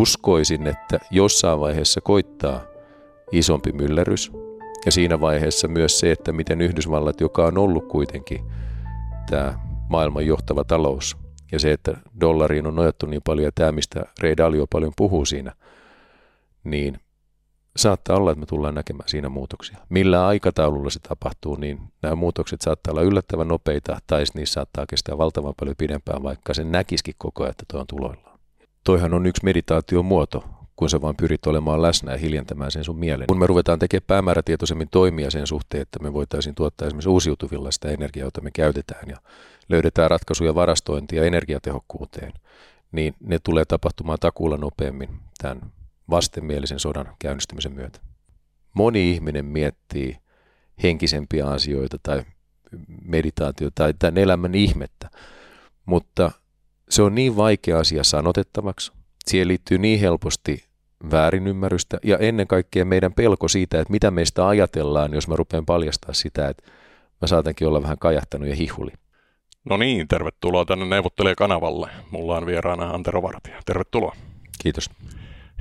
uskoisin, että jossain vaiheessa koittaa isompi myllerys. Ja siinä vaiheessa myös se, että miten Yhdysvallat, joka on ollut kuitenkin tämä maailman johtava talous, ja se, että dollariin on nojattu niin paljon, ja tämä, mistä Ray Dalio paljon puhuu siinä, niin saattaa olla, että me tullaan näkemään siinä muutoksia. Millä aikataululla se tapahtuu, niin nämä muutokset saattaa olla yllättävän nopeita, tai niissä saattaa kestää valtavan paljon pidempään, vaikka se näkisikin koko ajan, että tuo on tuloillaan. Toihan on yksi meditaation muoto, kun sä vaan pyrit olemaan läsnä ja hiljentämään sen sun mielen. Kun me ruvetaan tekemään päämäärätietoisemmin toimia sen suhteen, että me voitaisiin tuottaa esimerkiksi uusiutuvilla sitä energiaa, jota me käytetään, ja löydetään ratkaisuja varastointia energiatehokkuuteen, niin ne tulee tapahtumaan takuulla nopeammin tämän vastenmielisen sodan käynnistymisen myötä. Moni ihminen miettii henkisempiä asioita tai meditaatio tai tämän elämän ihmettä, mutta se on niin vaikea asia sanotettavaksi. Siihen liittyy niin helposti väärinymmärrystä ja ennen kaikkea meidän pelko siitä, että mitä meistä ajatellaan, jos mä rupean paljastaa sitä, että mä saatankin olla vähän kajahtanut ja hihuli. No niin, tervetuloa tänne neuvottelijakanavalle. Mulla on vieraana Antero Vartija. Tervetuloa. Kiitos.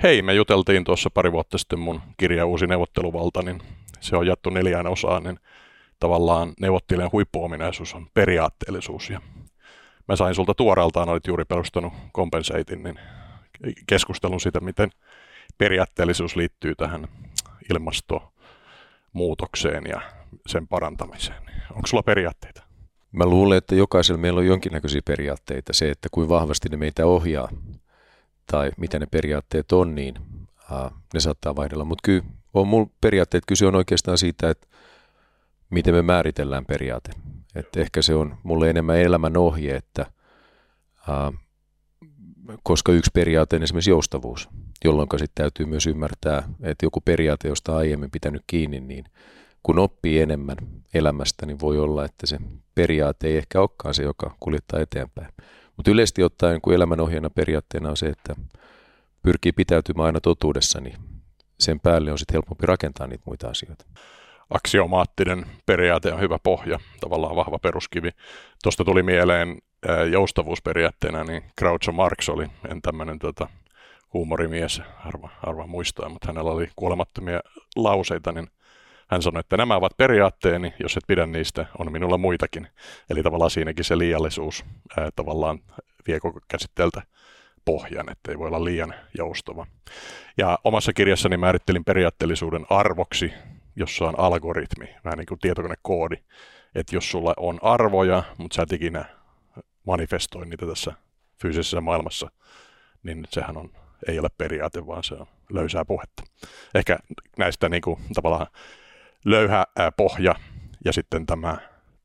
Hei, me juteltiin tuossa pari vuotta sitten mun kirja Uusi neuvotteluvalta, niin se on jattu neljään osaan, niin tavallaan neuvottelijan huippuominaisuus on periaatteellisuus. Ja mä sain sulta tuoreeltaan, olit juuri perustanut Compenseitin, niin keskustelun siitä, miten periaatteellisuus liittyy tähän ilmastonmuutokseen ja sen parantamiseen. Onko sulla periaatteita? Mä luulen, että jokaisella meillä on jonkinnäköisiä periaatteita. Se, että kuinka vahvasti ne meitä ohjaa tai mitä ne periaatteet on, niin uh, ne saattaa vaihdella. Mutta kyllä on mulla periaatteet, kyse on oikeastaan siitä, että miten me määritellään periaate. Et ehkä se on mulle enemmän elämän ohje, että uh, koska yksi periaate on esimerkiksi joustavuus, jolloin sitten täytyy myös ymmärtää, että joku periaate, josta aiemmin pitänyt kiinni, niin kun oppii enemmän elämästä, niin voi olla, että se periaate ei ehkä olekaan se, joka kuljettaa eteenpäin. Mutta yleisesti ottaen, kun elämänohjeena periaatteena on se, että pyrkii pitäytymään aina totuudessa, niin sen päälle on sitten helpompi rakentaa niitä muita asioita. Aksiomaattinen periaate on hyvä pohja, tavallaan vahva peruskivi. Tuosta tuli mieleen joustavuusperiaatteena, niin Groucho Marx oli en tämmöinen tota, huumorimies, harva, harva muistaa, mutta hänellä oli kuolemattomia lauseita, niin hän sanoi, että nämä ovat periaatteeni, jos et pidä niistä, on minulla muitakin. Eli tavallaan siinäkin se liiallisuus ää, tavallaan vie koko käsitteeltä pohjan, että ei voi olla liian joustava. Ja omassa kirjassani määrittelin periaatteellisuuden arvoksi, jossa on algoritmi, vähän niin kuin tietokonekoodi. Että jos sulla on arvoja, mutta sä et ikinä manifestoi niitä tässä fyysisessä maailmassa, niin sehän on, ei ole periaate, vaan se on löysää puhetta. Ehkä näistä niin kuin, tavallaan löyhä ää, pohja ja sitten tämä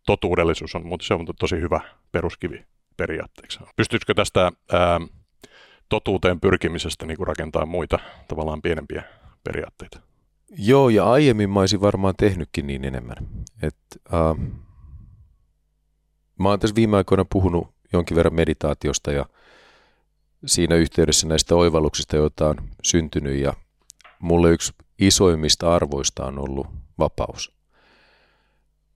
totuudellisuus on, mutta se on tosi hyvä peruskivi periaatteeksi. Pystyisikö tästä ää, totuuteen pyrkimisestä niin rakentaa muita tavallaan pienempiä periaatteita? Joo, ja aiemmin mä olisin varmaan tehnytkin niin enemmän. Et, äh, mä oon tässä viime aikoina puhunut jonkin verran meditaatiosta ja siinä yhteydessä näistä oivalluksista, joita on syntynyt. Ja mulle yksi isoimmista arvoista on ollut vapaus.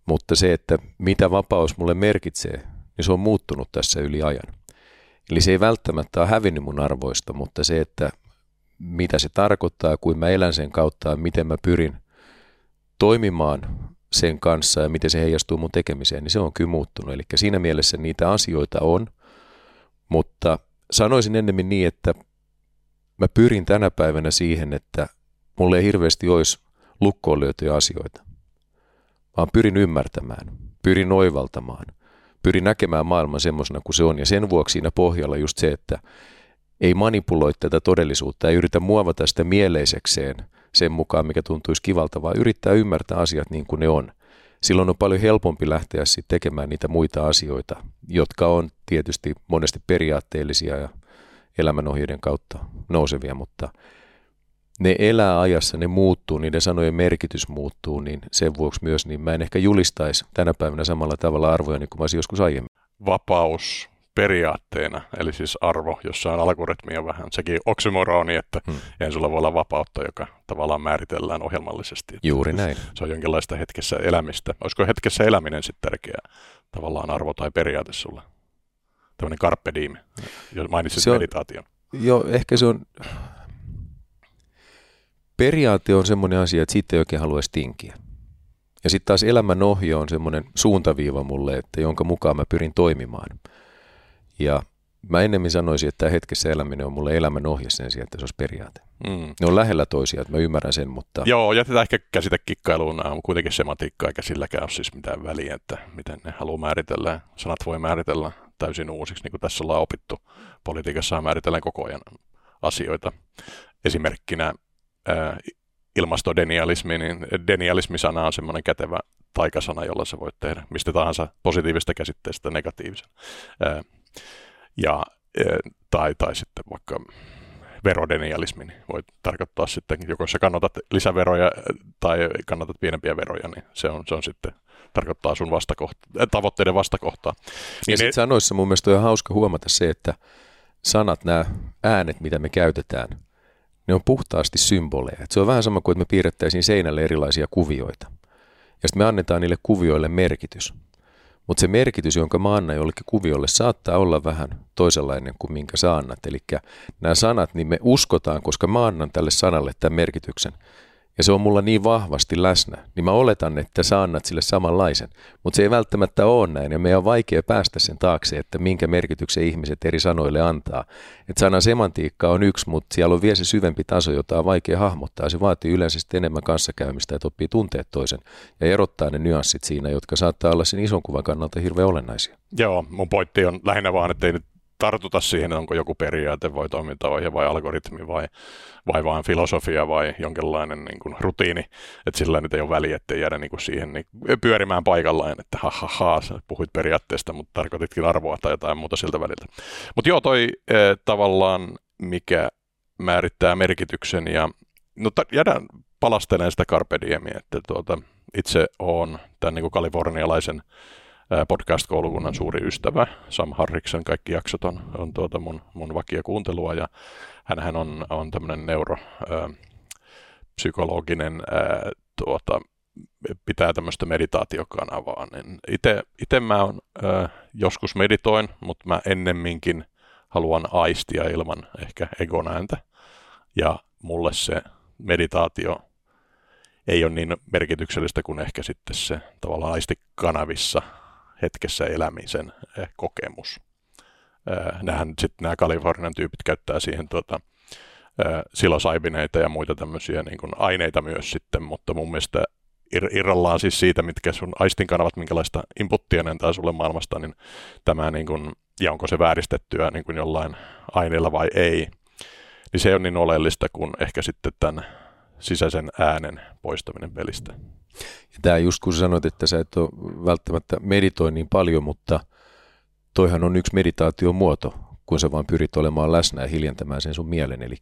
Mutta se, että mitä vapaus mulle merkitsee, niin se on muuttunut tässä yli ajan. Eli se ei välttämättä ole hävinnyt mun arvoista, mutta se, että mitä se tarkoittaa, kuin mä elän sen kautta ja miten mä pyrin toimimaan sen kanssa ja miten se heijastuu mun tekemiseen, niin se on kyllä muuttunut. Eli siinä mielessä niitä asioita on, mutta sanoisin ennemmin niin, että mä pyrin tänä päivänä siihen, että mulle ei hirveästi olisi lukkoon löytyjä asioita, vaan pyrin ymmärtämään, pyrin oivaltamaan, pyrin näkemään maailman semmoisena kuin se on. Ja sen vuoksi siinä pohjalla just se, että ei manipuloi tätä todellisuutta, ei yritä muovata sitä mieleisekseen sen mukaan, mikä tuntuisi kivalta, vaan yrittää ymmärtää asiat niin kuin ne on. Silloin on paljon helpompi lähteä sitten tekemään niitä muita asioita, jotka on tietysti monesti periaatteellisia ja elämänohjeiden kautta nousevia, mutta ne elää ajassa, ne muuttuu, niiden sanojen merkitys muuttuu, niin sen vuoksi myös niin mä en ehkä julistaisi tänä päivänä samalla tavalla arvoja niin kuin mä joskus aiemmin. Vapaus periaatteena, eli siis arvo, jossa on algoritmia vähän. Sekin oksymoroni, että hmm. ei sulla voi olla vapautta, joka tavallaan määritellään ohjelmallisesti. Juuri näin. Se on jonkinlaista hetkessä elämistä. Olisiko hetkessä eläminen sitten tärkeä tavallaan arvo tai periaate sulle? Tämmöinen carpe diem, jos mainitsit se on, meditaation. Joo, ehkä se on periaate on semmoinen asia, että siitä ei oikein haluaisi tinkiä. Ja sitten taas elämän ohje on semmoinen suuntaviiva mulle, että jonka mukaan mä pyrin toimimaan. Ja mä ennemmin sanoisin, että tämä hetkessä eläminen on mulle elämän ohje sen sijaan, että se olisi periaate. Mm. Ne on lähellä toisia, että mä ymmärrän sen, mutta... Joo, jätetään ehkä käsitekikkailuun. Nämä on kuitenkin semantiikkaa, eikä silläkään ole siis mitään väliä, että miten ne haluaa määritellä. Sanat voi määritellä täysin uusiksi, niin kuin tässä ollaan opittu. Politiikassa määritellään koko ajan asioita. Esimerkkinä ää, ilmastodenialismi, niin denialismi-sana on semmoinen kätevä taikasana, jolla se voit tehdä mistä tahansa positiivista käsitteestä negatiivisen. Ää, ja, tai, tai sitten vaikka verodenialismi, niin voi tarkoittaa sitten, joko sä kannatat lisäveroja tai kannatat pienempiä veroja, niin se on, se on sitten tarkoittaa sun vastakohta, tavoitteiden vastakohtaa. Niin ja sitten sanoissa mun mielestä on hauska huomata se, että sanat, nämä äänet, mitä me käytetään, ne on puhtaasti symboleja. Et se on vähän sama kuin, että me piirrettäisiin seinälle erilaisia kuvioita. Ja sitten me annetaan niille kuvioille merkitys. Mutta se merkitys, jonka mä annan jollekin kuviolle, saattaa olla vähän toisenlainen kuin minkä sä annat. Eli nämä sanat, niin me uskotaan, koska mä annan tälle sanalle tämän merkityksen ja se on mulla niin vahvasti läsnä, niin mä oletan, että sä annat sille samanlaisen. Mutta se ei välttämättä ole näin, ja meidän on vaikea päästä sen taakse, että minkä merkityksen ihmiset eri sanoille antaa. Että sanan semantiikka on yksi, mutta siellä on vielä se syvempi taso, jota on vaikea hahmottaa. Se vaatii yleensä enemmän kanssakäymistä, että oppii tunteet toisen ja erottaa ne nyanssit siinä, jotka saattaa olla sen ison kuvan kannalta hirveän olennaisia. Joo, mun pointti on lähinnä vaan, että ei nyt tartuta siihen, onko joku periaate vai toimintaohje vai algoritmi vai, vai vain filosofia vai jonkinlainen niin kuin rutiini, että sillä nyt ei ole väliä, ettei jäädä niin kuin siihen niin pyörimään paikallaan, että ha, ha, ha sä puhuit periaatteesta, mutta tarkoititkin arvoa tai jotain muuta siltä väliltä. Mutta joo, toi e, tavallaan, mikä määrittää merkityksen ja no, jäädään palastelemaan sitä Carpe Diemia, että tuota, itse on tämän niin kuin kalifornialaisen podcast-koulukunnan suuri ystävä. Sam Harriksen kaikki jaksot on, on tuota mun, mun vakia kuuntelua ja hän on, on tämmöinen neuropsykologinen tuota, pitää tämmöistä meditaatiokanavaa. Niin itse mä on, ää, joskus meditoin, mutta mä ennemminkin haluan aistia ilman ehkä egonääntä. Ja mulle se meditaatio ei ole niin merkityksellistä kuin ehkä sitten se tavallaan aistikanavissa hetkessä elämisen eh, kokemus. Eh, nämähän sitten nämä Kalifornian tyypit käyttää siihen tuota, eh, silosaibineita ja muita tämmöisiä niin kuin aineita myös sitten, mutta mun mielestä irrallaan siis siitä, mitkä sun aistinkanavat, minkälaista inputtia ne antaa sulle maailmasta, niin tämä niin kuin, ja onko se vääristettyä niin kuin jollain aineella vai ei, niin se on niin oleellista kuin ehkä sitten tämän sisäisen äänen poistaminen pelistä. Ja tämä just kun sanoit, että sä et ole välttämättä meditoi niin paljon, mutta toihan on yksi meditaation muoto, kun sä vaan pyrit olemaan läsnä ja hiljentämään sen sun mielen. Eli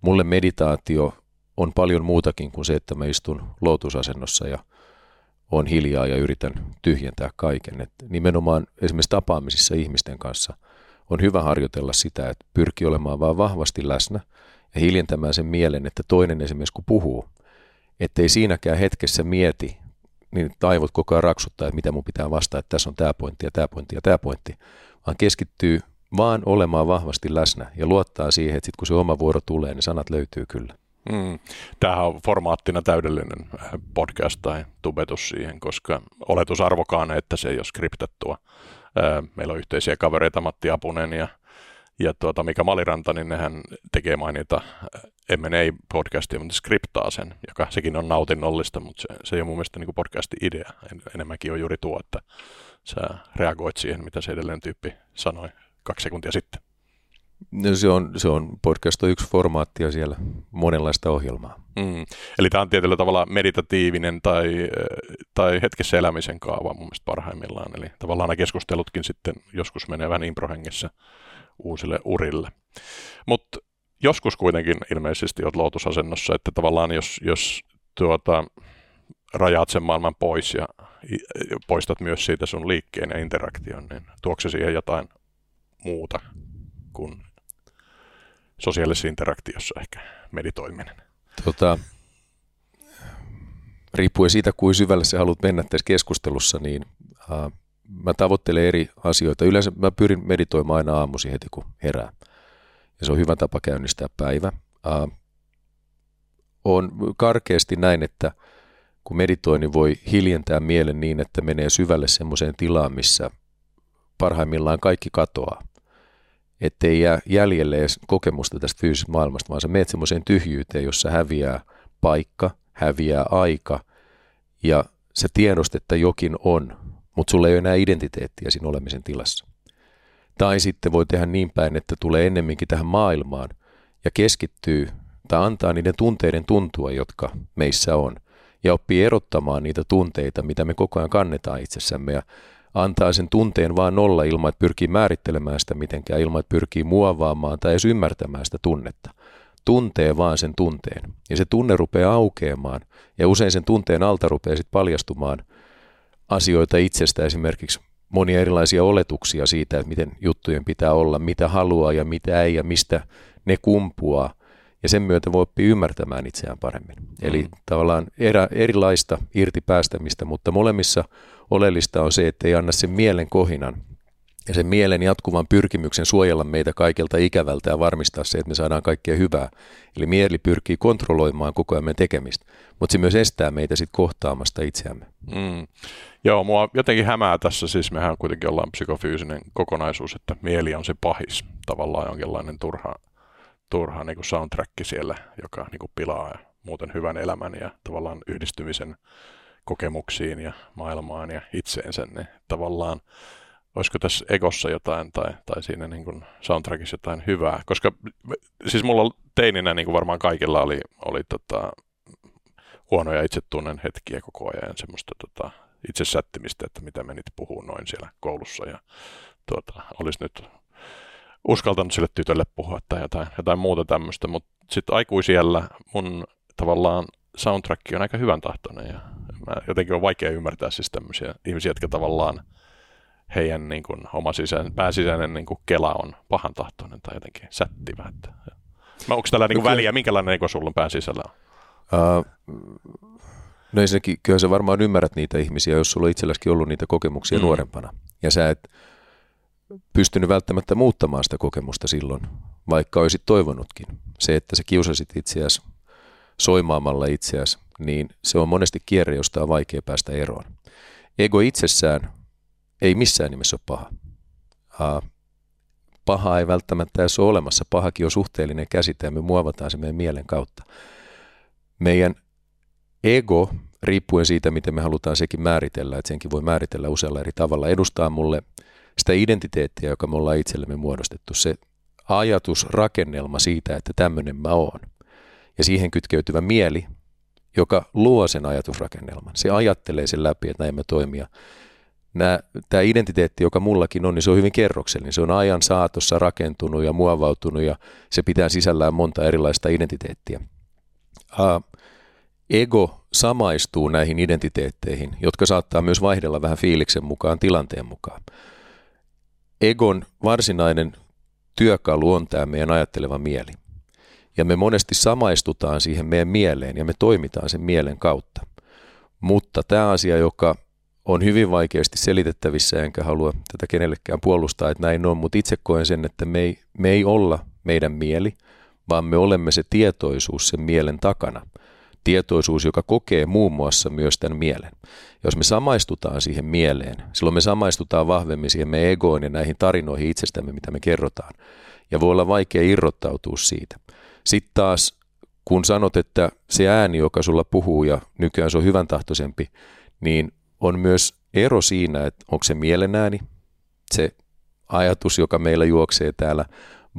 mulle meditaatio on paljon muutakin kuin se, että mä istun lootusasennossa ja on hiljaa ja yritän tyhjentää kaiken. Et nimenomaan esimerkiksi tapaamisissa ihmisten kanssa on hyvä harjoitella sitä, että pyrkii olemaan vaan vahvasti läsnä ja hiljentämään sen mielen, että toinen esimerkiksi kun puhuu, ettei siinäkään hetkessä mieti, niin aivot koko ajan raksuttaa, että mitä mun pitää vastata, että tässä on tämä pointti ja tämä pointti ja tämä pointti, vaan keskittyy vaan olemaan vahvasti läsnä ja luottaa siihen, että sit kun se oma vuoro tulee, niin sanat löytyy kyllä. Mm. Tämähän on formaattina täydellinen äh, podcast tai tubetus siihen, koska oletusarvokaan, että se ei ole skriptattua. Äh, meillä on yhteisiä kavereita Matti Apunen ja ja tuota, Mika Maliranta, niin nehän tekee mainita M&A-podcastia, mutta skriptaa sen, joka sekin on nautinnollista, mutta se, se ei ole mun mielestä niin podcastin idea. En, enemmänkin on juuri tuo, että sä reagoit siihen, mitä se edellinen tyyppi sanoi kaksi sekuntia sitten. No se on, se on podcast on yksi formaatti ja siellä monenlaista ohjelmaa. Mm. Eli tämä on tietyllä tavalla meditatiivinen tai, tai hetkessä elämisen kaava mun mielestä parhaimmillaan. Eli tavallaan nämä keskustelutkin sitten joskus menee vähän improhengessä uusille urille. Mutta joskus kuitenkin ilmeisesti olet lootusasennossa, että tavallaan jos, jos tuota, rajaat sen maailman pois ja poistat myös siitä sun liikkeen ja interaktion, niin tuokse siihen jotain muuta kuin sosiaalisessa interaktiossa ehkä meditoiminen? Tota, riippuen siitä, kuin syvälle sä haluat mennä tässä keskustelussa, niin uh, mä tavoittelen eri asioita. Yleensä mä pyrin meditoimaan aina aamusi heti, kun herää. Ja se on hyvä tapa käynnistää päivä. Uh, on karkeasti näin, että kun meditoi, niin voi hiljentää mielen niin, että menee syvälle semmoiseen tilaan, missä parhaimmillaan kaikki katoaa. Ettei jää jäljelle edes kokemusta tästä fyysisestä maailmasta, vaan sä meet semmoiseen tyhjyyteen, jossa häviää paikka, häviää aika ja sä tiedostat, että jokin on, mutta sulla ei ole enää identiteettiä siinä olemisen tilassa. Tai sitten voi tehdä niin päin, että tulee ennemminkin tähän maailmaan ja keskittyy tai antaa niiden tunteiden tuntua, jotka meissä on. Ja oppii erottamaan niitä tunteita, mitä me koko ajan kannetaan itsessämme ja antaa sen tunteen vaan nolla ilman, että pyrkii määrittelemään sitä mitenkään, ilman, että pyrkii muovaamaan tai edes ymmärtämään sitä tunnetta. Tuntee vaan sen tunteen. Ja se tunne rupeaa aukeamaan. Ja usein sen tunteen alta rupeaa sitten paljastumaan asioita itsestä, esimerkiksi monia erilaisia oletuksia siitä, että miten juttujen pitää olla, mitä haluaa ja mitä ei ja mistä ne kumpuaa. Ja sen myötä voi oppia ymmärtämään itseään paremmin. Mm. Eli tavallaan erä, erilaista irti päästämistä, mutta molemmissa oleellista on se, että ei anna sen mielen kohinan ja sen mielen jatkuvan pyrkimyksen suojella meitä kaikelta ikävältä ja varmistaa se, että me saadaan kaikkea hyvää. Eli mieli pyrkii kontrolloimaan koko ajan meidän tekemistä, mutta se myös estää meitä sitten kohtaamasta itseämme. Mm. Joo, mua jotenkin hämää tässä, siis mehän kuitenkin ollaan psykofyysinen kokonaisuus, että mieli on se pahis, tavallaan jonkinlainen turha, turha niin soundtrack siellä, joka niin kuin pilaa muuten hyvän elämän ja tavallaan yhdistymisen kokemuksiin ja maailmaan ja itseensä, niin tavallaan olisiko tässä egossa jotain tai, tai siinä niin kuin soundtrackissa jotain hyvää. Koska siis mulla teininä niin kuin varmaan kaikilla oli, oli tota, huonoja itsetunnen hetkiä koko ajan, semmoista tota, itse sättimistä, että mitä menit puhuu noin siellä koulussa ja tuota, olisi nyt uskaltanut sille tytölle puhua tai jotain, jotain muuta tämmöistä, mutta sitten aikuisiellä mun tavallaan soundtrack on aika hyvän tahtoinen ja mä jotenkin on vaikea ymmärtää siis tämmöisiä ihmisiä, jotka tavallaan heidän niin kuin, oma sisään, pääsisäinen niin kuin kela on pahan tahtoinen tai jotenkin sättivä. Että, Mä, onko tällä niin kuin väliä, minkälainen ego sulla on pääsisällä on? Uh, no ensinnäkin, kyllä sä varmaan ymmärrät niitä ihmisiä, jos sulla on itselläskin ollut niitä kokemuksia mm. nuorempana. Ja sä et pystynyt välttämättä muuttamaan sitä kokemusta silloin, vaikka olisit toivonutkin. Se, että sä kiusasit itseäsi soimaamalla itseäsi, niin se on monesti kierre, josta on vaikea päästä eroon. Ego itsessään ei missään nimessä ole paha. Paha ei välttämättä edes ole olemassa. Pahakin on suhteellinen käsite ja me muovataan se meidän mielen kautta. Meidän ego, riippuen siitä, miten me halutaan sekin määritellä, että senkin voi määritellä usealla eri tavalla, edustaa mulle sitä identiteettiä, joka me ollaan itsellemme muodostettu. Se ajatus, rakennelma siitä, että tämmöinen mä oon. Ja siihen kytkeytyvä mieli, joka luo sen ajatusrakennelman. Se ajattelee sen läpi, että näin me toimia tämä identiteetti, joka mullakin on, niin se on hyvin kerroksellinen. Se on ajan saatossa rakentunut ja muovautunut ja se pitää sisällään monta erilaista identiteettiä. Uh, ego samaistuu näihin identiteetteihin, jotka saattaa myös vaihdella vähän fiiliksen mukaan, tilanteen mukaan. Egon varsinainen työkalu on tämä meidän ajatteleva mieli. Ja me monesti samaistutaan siihen meidän mieleen ja me toimitaan sen mielen kautta. Mutta tämä asia, joka on hyvin vaikeasti selitettävissä, enkä halua tätä kenellekään puolustaa, että näin on, mutta itse koen sen, että me ei, me ei olla meidän mieli, vaan me olemme se tietoisuus sen mielen takana. Tietoisuus, joka kokee muun muassa myös tämän mielen. Jos me samaistutaan siihen mieleen, silloin me samaistutaan vahvemmin siihen me egoon ja näihin tarinoihin itsestämme, mitä me kerrotaan. Ja voi olla vaikea irrottautua siitä. Sitten taas, kun sanot, että se ääni, joka sulla puhuu ja nykyään se on hyvän tahtoisempi, niin on myös ero siinä, että onko se mielenääni, se ajatus, joka meillä juoksee täällä,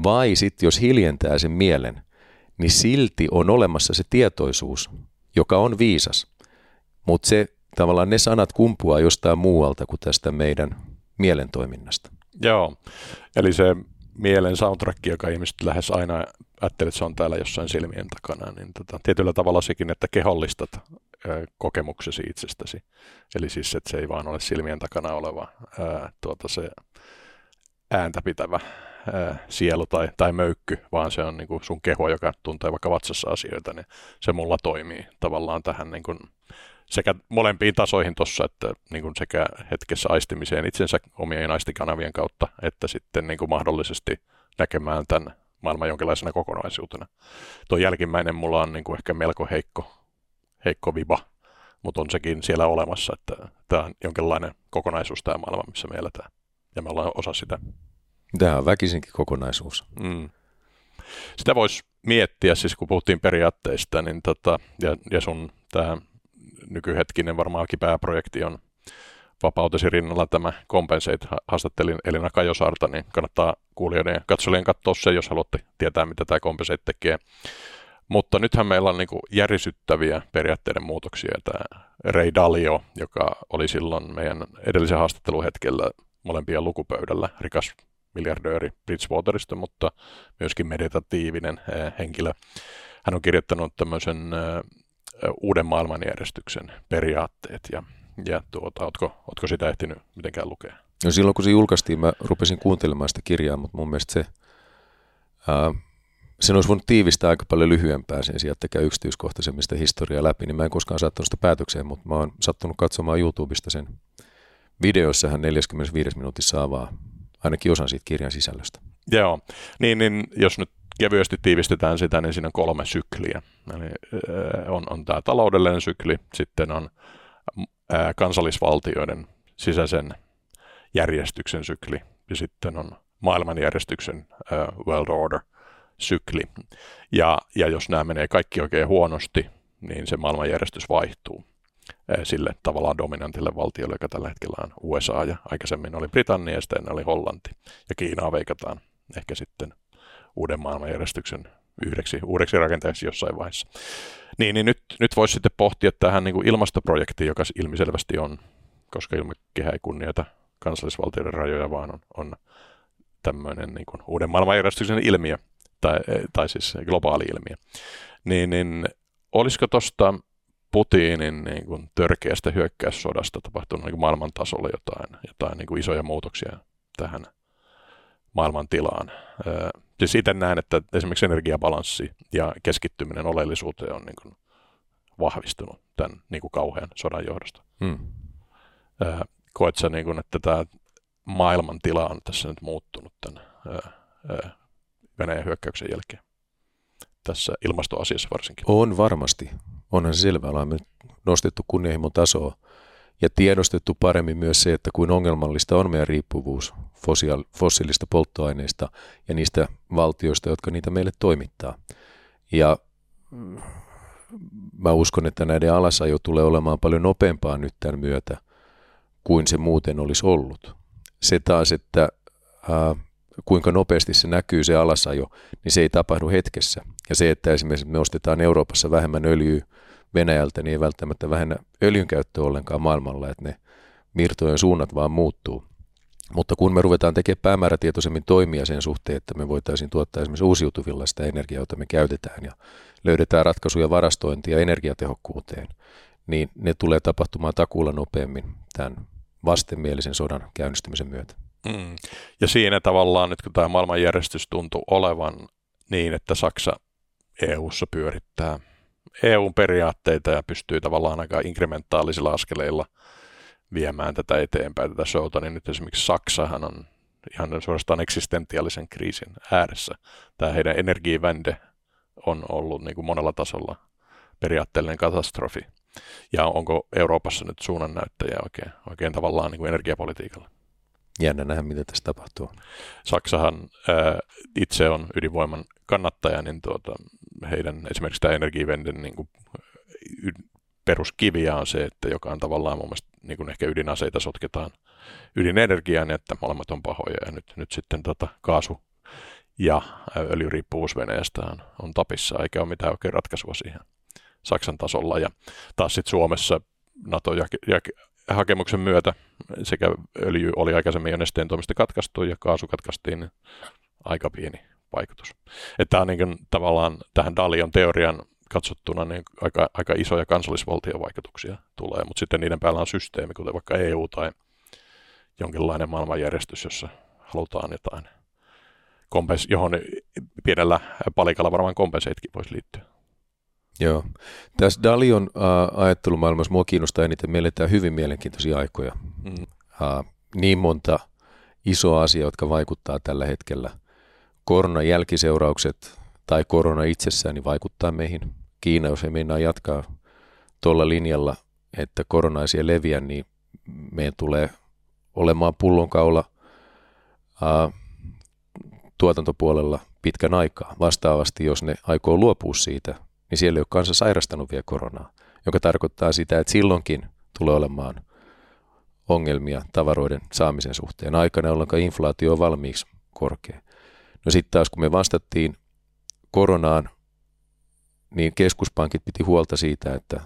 vai sitten jos hiljentää sen mielen, niin silti on olemassa se tietoisuus, joka on viisas. Mutta se tavallaan ne sanat kumpuaa jostain muualta kuin tästä meidän mielen toiminnasta. Joo, eli se mielen soundtrack, joka ihmiset lähes aina ajattelee, että se on täällä jossain silmien takana, niin tota, tietyllä tavalla sekin, että kehollistat kokemuksesi itsestäsi. Eli siis, että se ei vaan ole silmien takana oleva ää, tuota se ääntä pitävä ää, sielu tai, tai möykky, vaan se on niin kuin sun keho, joka tuntee vaikka vatsassa asioita, niin se mulla toimii tavallaan tähän niin kuin sekä molempiin tasoihin tuossa, että niin kuin sekä hetkessä aistimiseen itsensä omien aistikanavien kautta, että sitten niin kuin mahdollisesti näkemään tämän maailman jonkinlaisena kokonaisuutena. Tuo jälkimmäinen mulla on niin kuin ehkä melko heikko, heikko viba, mutta on sekin siellä olemassa, että tämä on jonkinlainen kokonaisuus tämä maailma, missä me eletään. Ja me ollaan osa sitä. Tämä on väkisinkin kokonaisuus. Mm. Sitä voisi miettiä, siis kun puhuttiin periaatteista, niin tota, ja, ja sun tämä nykyhetkinen varmaankin pääprojekti on vapautesi rinnalla tämä Compensate. Haastattelin Elina Kajosaarta, niin kannattaa kuulijoiden ja katsojien katsoa se, jos haluatte tietää, mitä tämä Compensate tekee. Mutta nythän meillä on niin kuin järisyttäviä periaatteiden muutoksia. Tämä Ray Dalio, joka oli silloin meidän edellisen haastattelun hetkellä molempia lukupöydällä, rikas miljardööri Bridgewaterista, mutta myöskin meditatiivinen eh, henkilö. Hän on kirjoittanut tämmöisen eh, uuden maailmanjärjestyksen periaatteet ja, ja tuota, ootko, ootko sitä ehtinyt mitenkään lukea? No silloin kun se julkaistiin, mä rupesin kuuntelemaan sitä kirjaa, mutta mun mielestä se, ää, sen olisi voinut tiivistää aika paljon lyhyempää sen sijaan, että käy yksityiskohtaisemmista historiaa läpi, niin mä en koskaan saattanut sitä päätökseen, mutta mä oon sattunut katsomaan YouTubesta sen videossa hän 45 minuutissa avaa ainakin osan siitä kirjan sisällöstä. Joo, niin, niin jos nyt kevyesti tiivistetään sitä, niin siinä on kolme sykliä. Eli äh, on, on tämä taloudellinen sykli, sitten on äh, kansallisvaltioiden sisäisen järjestyksen sykli ja sitten on maailmanjärjestyksen äh, world order sykli. Ja, ja jos nämä menee kaikki oikein huonosti, niin se maailmanjärjestys vaihtuu sille tavallaan dominantille valtiolle, joka tällä hetkellä on USA ja aikaisemmin oli Britannia ja sitten oli Hollanti. Ja Kiinaa veikataan ehkä sitten uuden maailmanjärjestyksen yhdeksi, uudeksi rakenteeksi jossain vaiheessa. Niin, niin nyt, nyt voisi sitten pohtia tähän niin kuin ilmastoprojektiin, joka ilmiselvästi on, koska ilmakehä ei kunnioita kansallisvaltioiden rajoja, vaan on, on tämmöinen niin kuin uuden maailmanjärjestyksen ilmiö, tai, tai siis globaali ilmiö. Niin, niin olisiko tuosta Putinin niin kuin törkeästä hyökkäyssodasta tapahtunut niin kuin maailman tasolla jotain, jotain niin kuin isoja muutoksia tähän maailman tilaan. Siis itse näen, että esimerkiksi energiabalanssi ja keskittyminen oleellisuuteen on niin kuin vahvistunut tämän niin kuin kauhean sodan johdosta. Hmm. Koet sä, niin kuin, että tämä maailman tila on tässä nyt muuttunut tämän Venäjän hyökkäyksen jälkeen? Tässä ilmastoasiassa varsinkin. On varmasti. Onhan se selvä. Ollaan nostettu kunnianhimon tasoa ja tiedostettu paremmin myös se, että kuin ongelmallista on meidän riippuvuus fossiilista polttoaineista ja niistä valtioista, jotka niitä meille toimittaa. Ja mä uskon, että näiden alasajo tulee olemaan paljon nopeampaa nyt tämän myötä kuin se muuten olisi ollut. Se taas, että kuinka nopeasti se näkyy se alasajo, niin se ei tapahdu hetkessä. Ja se, että esimerkiksi me ostetaan Euroopassa vähemmän öljyä Venäjältä, niin ei välttämättä vähennä öljyn käyttöä ollenkaan maailmalla, että ne virtojen suunnat vaan muuttuu. Mutta kun me ruvetaan tekemään päämäärätietoisemmin toimia sen suhteen, että me voitaisiin tuottaa esimerkiksi uusiutuvilla sitä energiaa, jota me käytetään ja löydetään ratkaisuja varastointia energiatehokkuuteen, niin ne tulee tapahtumaan takuulla nopeammin tämän vastenmielisen sodan käynnistymisen myötä. Mm. Ja siinä tavallaan nyt kun tämä maailmanjärjestys tuntuu olevan niin, että Saksa EU-ssa pyörittää EUn periaatteita ja pystyy tavallaan aika inkrementaalisilla askeleilla viemään tätä eteenpäin, tätä showta, niin nyt esimerkiksi Saksahan on ihan suorastaan eksistentiaalisen kriisin ääressä. Tämä heidän energiivände on ollut niin kuin monella tasolla periaatteellinen katastrofi. Ja onko Euroopassa nyt suunnannäyttäjä oikein, oikein tavallaan niin kuin energiapolitiikalla? Jännä nähdä, mitä tässä tapahtuu. Saksahan ää, itse on ydinvoiman kannattaja, niin tuota, heidän esimerkiksi tämä Energiewenden niin peruskiviä on se, että joka on tavallaan mun mielestä niin kuin ehkä ydinaseita sotketaan ydinenergiaan, että molemmat on pahoja ja nyt, nyt sitten tota, kaasu ja öljyriippuvuus Venäjästä on, on tapissa, eikä ole mitään oikein ratkaisua siihen Saksan tasolla. Ja taas sitten Suomessa NATO ja, ja hakemuksen myötä sekä öljy oli aikaisemmin jo nesteen toimesta katkaistu ja kaasu katkaistiin, niin aika pieni vaikutus. Että tämä on niin kuin, tavallaan tähän Dalion teorian katsottuna niin aika, aika isoja kansallisvaltiovaikutuksia tulee, mutta sitten niiden päällä on systeemi, kuten vaikka EU tai jonkinlainen maailmanjärjestys, jossa halutaan jotain, kompens- johon pienellä palikalla varmaan kompenseitkin voisi liittyä. Joo. Tässä Dalion äh, ajattelumaailmassa mua kiinnostaa eniten. Me eletään hyvin mielenkiintoisia aikoja. Mm. Äh, niin monta isoa asiaa, jotka vaikuttaa tällä hetkellä – koronan jälkiseuraukset tai korona itsessään niin vaikuttaa meihin. Kiina, jos ei meinaa jatkaa tuolla linjalla, että korona ei leviä, niin meidän tulee olemaan pullonkaula ää, tuotantopuolella pitkän aikaa. Vastaavasti, jos ne aikoo luopua siitä, niin siellä ei ole kanssa sairastanut vielä koronaa, joka tarkoittaa sitä, että silloinkin tulee olemaan ongelmia tavaroiden saamisen suhteen aikana, jolloin inflaatio on valmiiksi korkea. No sitten taas kun me vastattiin koronaan, niin keskuspankit piti huolta siitä, että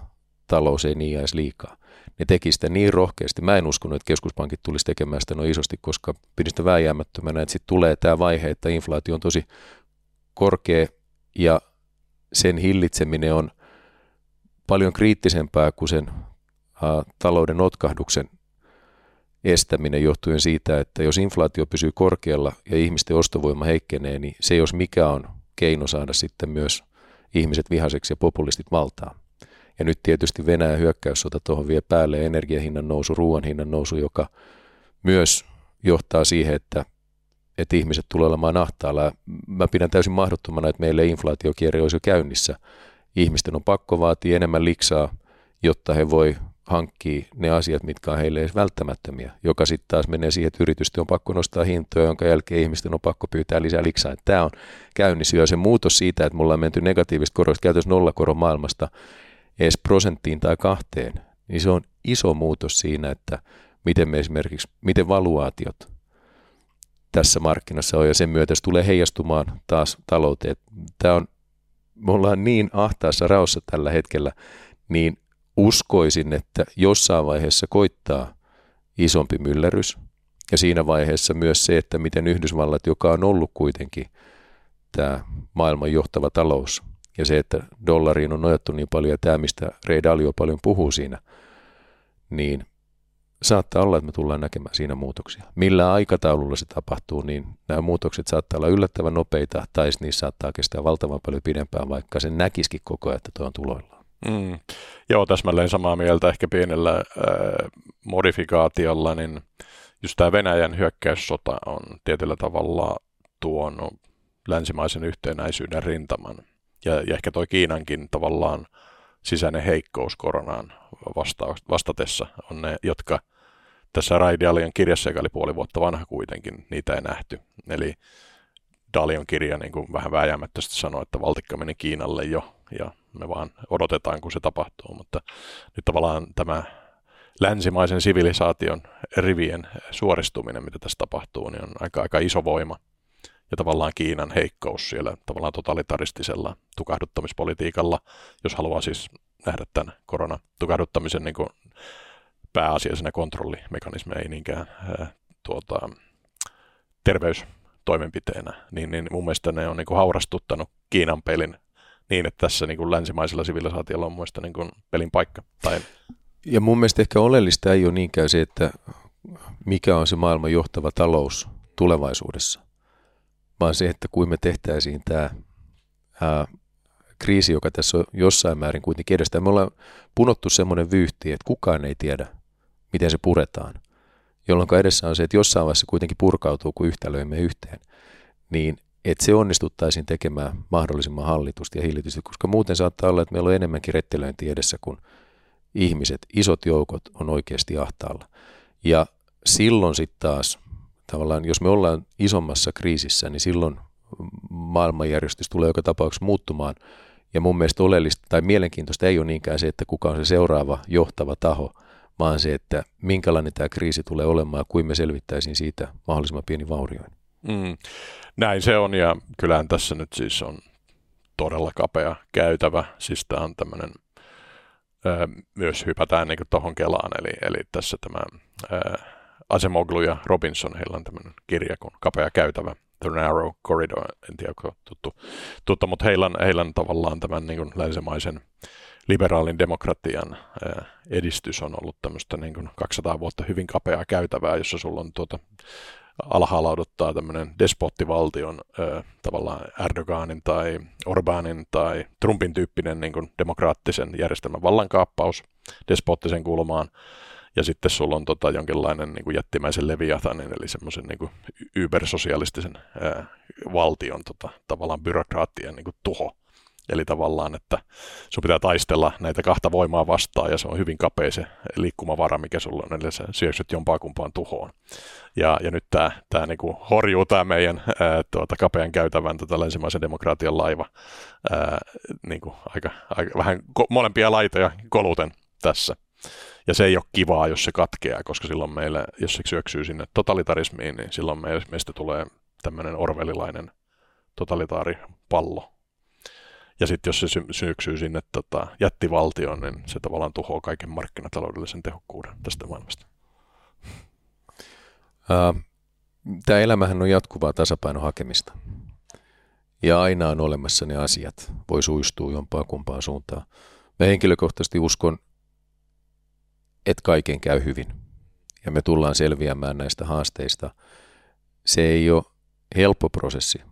talous ei niin jäisi liikaa. Ne teki sitä niin rohkeasti. Mä en uskonut, että keskuspankit tulisi tekemään sitä noin isosti, koska pidin sitä vääjäämättömänä, että sitten tulee tämä vaihe, että inflaatio on tosi korkea ja sen hillitseminen on paljon kriittisempää kuin sen talouden notkahduksen estäminen johtuen siitä, että jos inflaatio pysyy korkealla ja ihmisten ostovoima heikkenee, niin se jos mikä on keino saada sitten myös ihmiset vihaseksi ja populistit valtaan. Ja nyt tietysti Venäjän hyökkäyssota tuohon vie päälle energiahinnan nousu, ruoan hinnan nousu, joka myös johtaa siihen, että, että ihmiset tulee olemaan ahtaalla. Mä pidän täysin mahdottomana, että meille inflaatiokierre olisi jo käynnissä. Ihmisten on pakko vaatia enemmän liksaa, jotta he voi hankkia ne asiat, mitkä on heille edes välttämättömiä, joka sitten taas menee siihen, että yritysten on pakko nostaa hintoja, jonka jälkeen ihmisten on pakko pyytää lisää liksaa. Tämä on käynnissä jo se muutos siitä, että mulla on menty negatiivista koroista käytössä nollakoron maailmasta edes prosenttiin tai kahteen, niin se on iso muutos siinä, että miten me esimerkiksi, miten valuaatiot tässä markkinassa on ja sen myötä se tulee heijastumaan taas talouteen. Tämä on, me ollaan niin ahtaassa raossa tällä hetkellä, niin uskoisin, että jossain vaiheessa koittaa isompi myllerys. Ja siinä vaiheessa myös se, että miten Yhdysvallat, joka on ollut kuitenkin tämä maailman johtava talous, ja se, että dollariin on nojattu niin paljon, ja tämä, mistä Ray Dalio paljon puhuu siinä, niin saattaa olla, että me tullaan näkemään siinä muutoksia. Millä aikataululla se tapahtuu, niin nämä muutokset saattaa olla yllättävän nopeita, tai niissä saattaa kestää valtavan paljon pidempään, vaikka se näkisikin koko ajan, että tuo on tuloillaan. Mm. Joo, täsmälleen samaa mieltä ehkä pienellä äh, modifikaatiolla, niin just tämä Venäjän hyökkäyssota on tietyllä tavalla tuonut länsimaisen yhtenäisyyden rintaman. Ja, ja ehkä toi Kiinankin tavallaan sisäinen heikkous koronaan vasta- vastatessa on ne, jotka tässä Rai Dalian kirjassa, joka oli puoli vuotta vanha kuitenkin, niitä ei nähty. Eli Dalion kirja niin kuin vähän vääjäämättöisesti sanoi, että valtikka meni Kiinalle jo ja me vaan odotetaan, kun se tapahtuu. Mutta nyt tavallaan tämä länsimaisen sivilisaation rivien suoristuminen, mitä tässä tapahtuu, niin on aika, aika iso voima. Ja tavallaan Kiinan heikkous siellä tavallaan totalitaristisella tukahduttamispolitiikalla, jos haluaa siis nähdä tämän koronatukahduttamisen niin kuin pääasiallisena kontrollimekanismeja, ei niinkään ää, tuota, terveystoimenpiteenä, niin, niin mun mielestä ne on niin kuin haurastuttanut Kiinan pelin niin, että tässä niin kuin länsimaisella sivilisaatiolla on mun mielestä niin kuin pelin paikka. Tai... Ja mun mielestä ehkä oleellista ei ole niinkään se, että mikä on se maailman johtava talous tulevaisuudessa, vaan se, että kuin me tehtäisiin tämä ää, kriisi, joka tässä on jossain määrin kuitenkin edestä. Me ollaan punottu semmoinen vyyhti, että kukaan ei tiedä, miten se puretaan, jolloin edessä on se, että jossain vaiheessa kuitenkin purkautuu, kun yhtälöimme yhteen. Niin että se onnistuttaisiin tekemään mahdollisimman hallitusti ja hillitysti, koska muuten saattaa olla, että meillä on enemmänkin rettelöinti edessä, kun ihmiset, isot joukot on oikeasti ahtaalla. Ja silloin sitten taas, tavallaan jos me ollaan isommassa kriisissä, niin silloin maailmanjärjestys tulee joka tapauksessa muuttumaan. Ja mun mielestä oleellista tai mielenkiintoista ei ole niinkään se, että kuka on se seuraava johtava taho, vaan se, että minkälainen tämä kriisi tulee olemaan ja kuin me selvittäisiin siitä mahdollisimman pieni vaurioin. Mm. Näin se on ja kyllähän tässä nyt siis on todella kapea käytävä. Siis tämä on tämmöinen, myös hypätään niin tuohon Kelaan, eli, eli tässä tämä ää, Asemoglu ja Robinson, heillä on tämmöinen kirja kuin Kapea käytävä, The Narrow Corridor, en tiedä onko tuttu, tuttu mutta heillä on, heillä on tavallaan tämän niin länsimaisen liberaalin demokratian edistys on ollut tämmöistä niin kuin 200 vuotta hyvin kapeaa käytävää, jossa sulla on tuota, alhaalla odottaa tämmöinen despottivaltion tavallaan Erdoganin tai Orbanin tai Trumpin tyyppinen niin kuin demokraattisen järjestelmän vallankaappaus despottisen kulmaan. ja sitten sulla on tota jonkinlainen niin kuin jättimäisen leviathanin, eli semmoisen niin ybersosialistisen ää, valtion tota, tavallaan byrokraattien niin kuin tuho. Eli tavallaan, että sun pitää taistella näitä kahta voimaa vastaan ja se on hyvin kapea se liikkumavara, mikä sulla on, eli sä syöksyt jompaa kumpaan tuhoon. Ja, ja nyt tämä tää niinku horjuu tämä meidän ää, tuota, kapean käytävän tota länsimaisen demokratian laiva ää, niinku aika, aika, vähän ko- molempia laitoja koluten tässä. Ja se ei ole kivaa, jos se katkeaa, koska silloin meille, jos se syöksyy sinne totalitarismiin, niin silloin meistä tulee tämmöinen orvelilainen totalitaaripallo, ja sitten jos se sy- sinne tota, jättivaltioon, niin se tavallaan tuhoaa kaiken markkinataloudellisen tehokkuuden tästä maailmasta. Tämä elämähän on jatkuvaa tasapainon hakemista. Ja aina on olemassa ne asiat. Voi suistua jompaa kumpaan suuntaan. Mä henkilökohtaisesti uskon, että kaiken käy hyvin. Ja me tullaan selviämään näistä haasteista. Se ei ole helppo prosessi.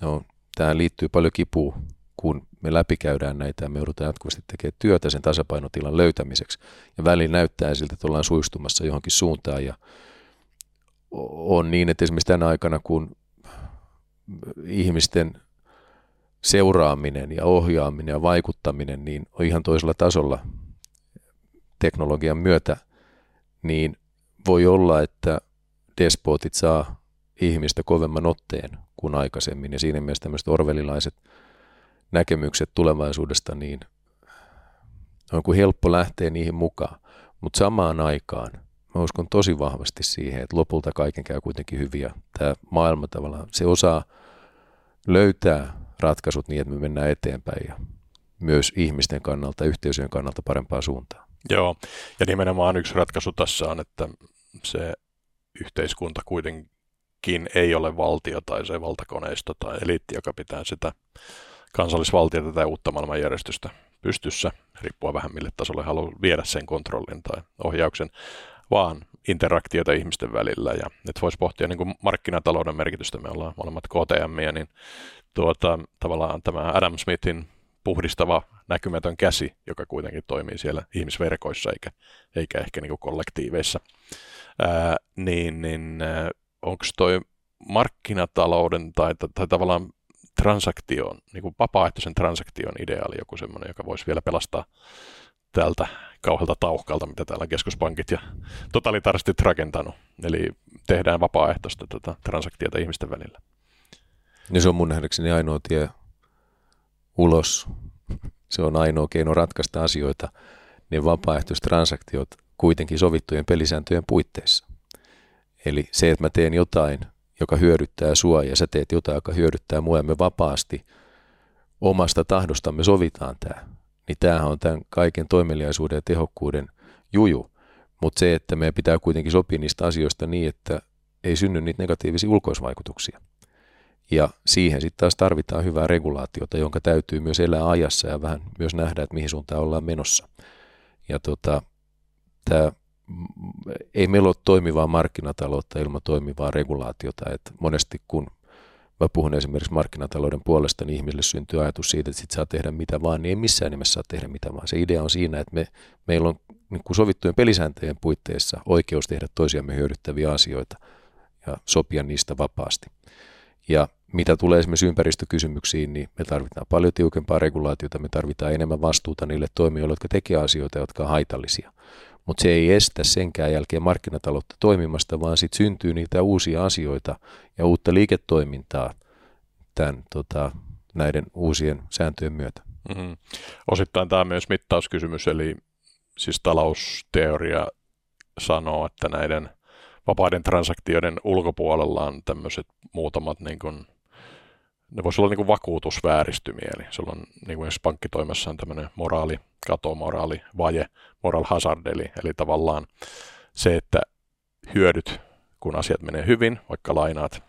No, tähän liittyy paljon kipua, kun me läpikäydään näitä ja me joudutaan jatkuvasti tekemään työtä sen tasapainotilan löytämiseksi. Ja välillä näyttää siltä, että ollaan suistumassa johonkin suuntaan ja on niin, että esimerkiksi tänä aikana, kun ihmisten seuraaminen ja ohjaaminen ja vaikuttaminen niin on ihan toisella tasolla teknologian myötä, niin voi olla, että despotit saa ihmistä kovemman otteen kuin aikaisemmin. Ja siinä mielessä tämmöiset orvelilaiset näkemykset tulevaisuudesta, niin on kuin helppo lähteä niihin mukaan. Mutta samaan aikaan mä uskon tosi vahvasti siihen, että lopulta kaiken käy kuitenkin hyviä. Tämä maailma tavallaan, se osaa löytää ratkaisut niin, että me mennään eteenpäin ja myös ihmisten kannalta, yhteisöjen kannalta parempaa suuntaan. Joo, ja nimenomaan yksi ratkaisu tässä on, että se yhteiskunta kuitenkin ei ole valtio tai se valtakoneisto tai eliitti, joka pitää sitä kansallisvaltiota tai uutta maailmanjärjestystä pystyssä, riippuen vähän mille tasolle haluaa viedä sen kontrollin tai ohjauksen, vaan interaktiota ihmisten välillä. Ja että voisi pohtia niin kuin markkinatalouden merkitystä, me ollaan molemmat KTM, niin tuota, tavallaan tämä Adam Smithin puhdistava näkymätön käsi, joka kuitenkin toimii siellä ihmisverkoissa eikä, eikä ehkä niin kuin kollektiiveissa, ää, niin, niin onko toi markkinatalouden tai, tai, tai tavallaan transaktion, niin kuin vapaaehtoisen transaktion ideaali, joku semmoinen, joka voisi vielä pelastaa tältä kauhealta tauhkalta, mitä täällä keskuspankit ja totalitaristit rakentanut. Eli tehdään vapaaehtoista tätä transaktiota ihmisten välillä. Ja se on mun nähdäkseni ainoa tie ulos. Se on ainoa keino ratkaista asioita, ne vapaaehtoiset transaktiot kuitenkin sovittujen pelisääntöjen puitteissa. Eli se, että mä teen jotain joka hyödyttää sua ja sä teet jotain, joka hyödyttää mua ja me vapaasti omasta tahdostamme sovitaan tämä, niin tämähän on tämän kaiken toimeliaisuuden ja tehokkuuden juju. Mutta se, että meidän pitää kuitenkin sopia niistä asioista niin, että ei synny niitä negatiivisia ulkoisvaikutuksia. Ja siihen sitten taas tarvitaan hyvää regulaatiota, jonka täytyy myös elää ajassa ja vähän myös nähdä, että mihin suuntaan ollaan menossa. Ja tota, tämä ei meillä ole toimivaa markkinataloutta ilman toimivaa regulaatiota. että monesti kun mä puhun esimerkiksi markkinatalouden puolesta, niin ihmisille syntyy ajatus siitä, että sit saa tehdä mitä vaan, niin ei missään nimessä saa tehdä mitä vaan. Se idea on siinä, että me, meillä on niin kuin sovittujen pelisääntöjen puitteissa oikeus tehdä toisiamme hyödyttäviä asioita ja sopia niistä vapaasti. Ja mitä tulee esimerkiksi ympäristökysymyksiin, niin me tarvitaan paljon tiukempaa regulaatiota, me tarvitaan enemmän vastuuta niille toimijoille, jotka tekevät asioita, jotka ovat haitallisia mutta se ei estä senkään jälkeen markkinataloutta toimimasta, vaan sitten syntyy niitä uusia asioita ja uutta liiketoimintaa tämän, tota, näiden uusien sääntöjen myötä. Mm-hmm. Osittain tämä on myös mittauskysymys, eli siis talousteoria sanoo, että näiden vapaiden transaktioiden ulkopuolella on tämmöiset muutamat niin kuin ne voisi olla niin kuin vakuutusvääristymiä, eli sulla on niin kuin pankkitoimessa on tämmöinen moraali, kato, moraali, vaje, moral hazard, eli, eli tavallaan se, että hyödyt, kun asiat menee hyvin, vaikka lainaat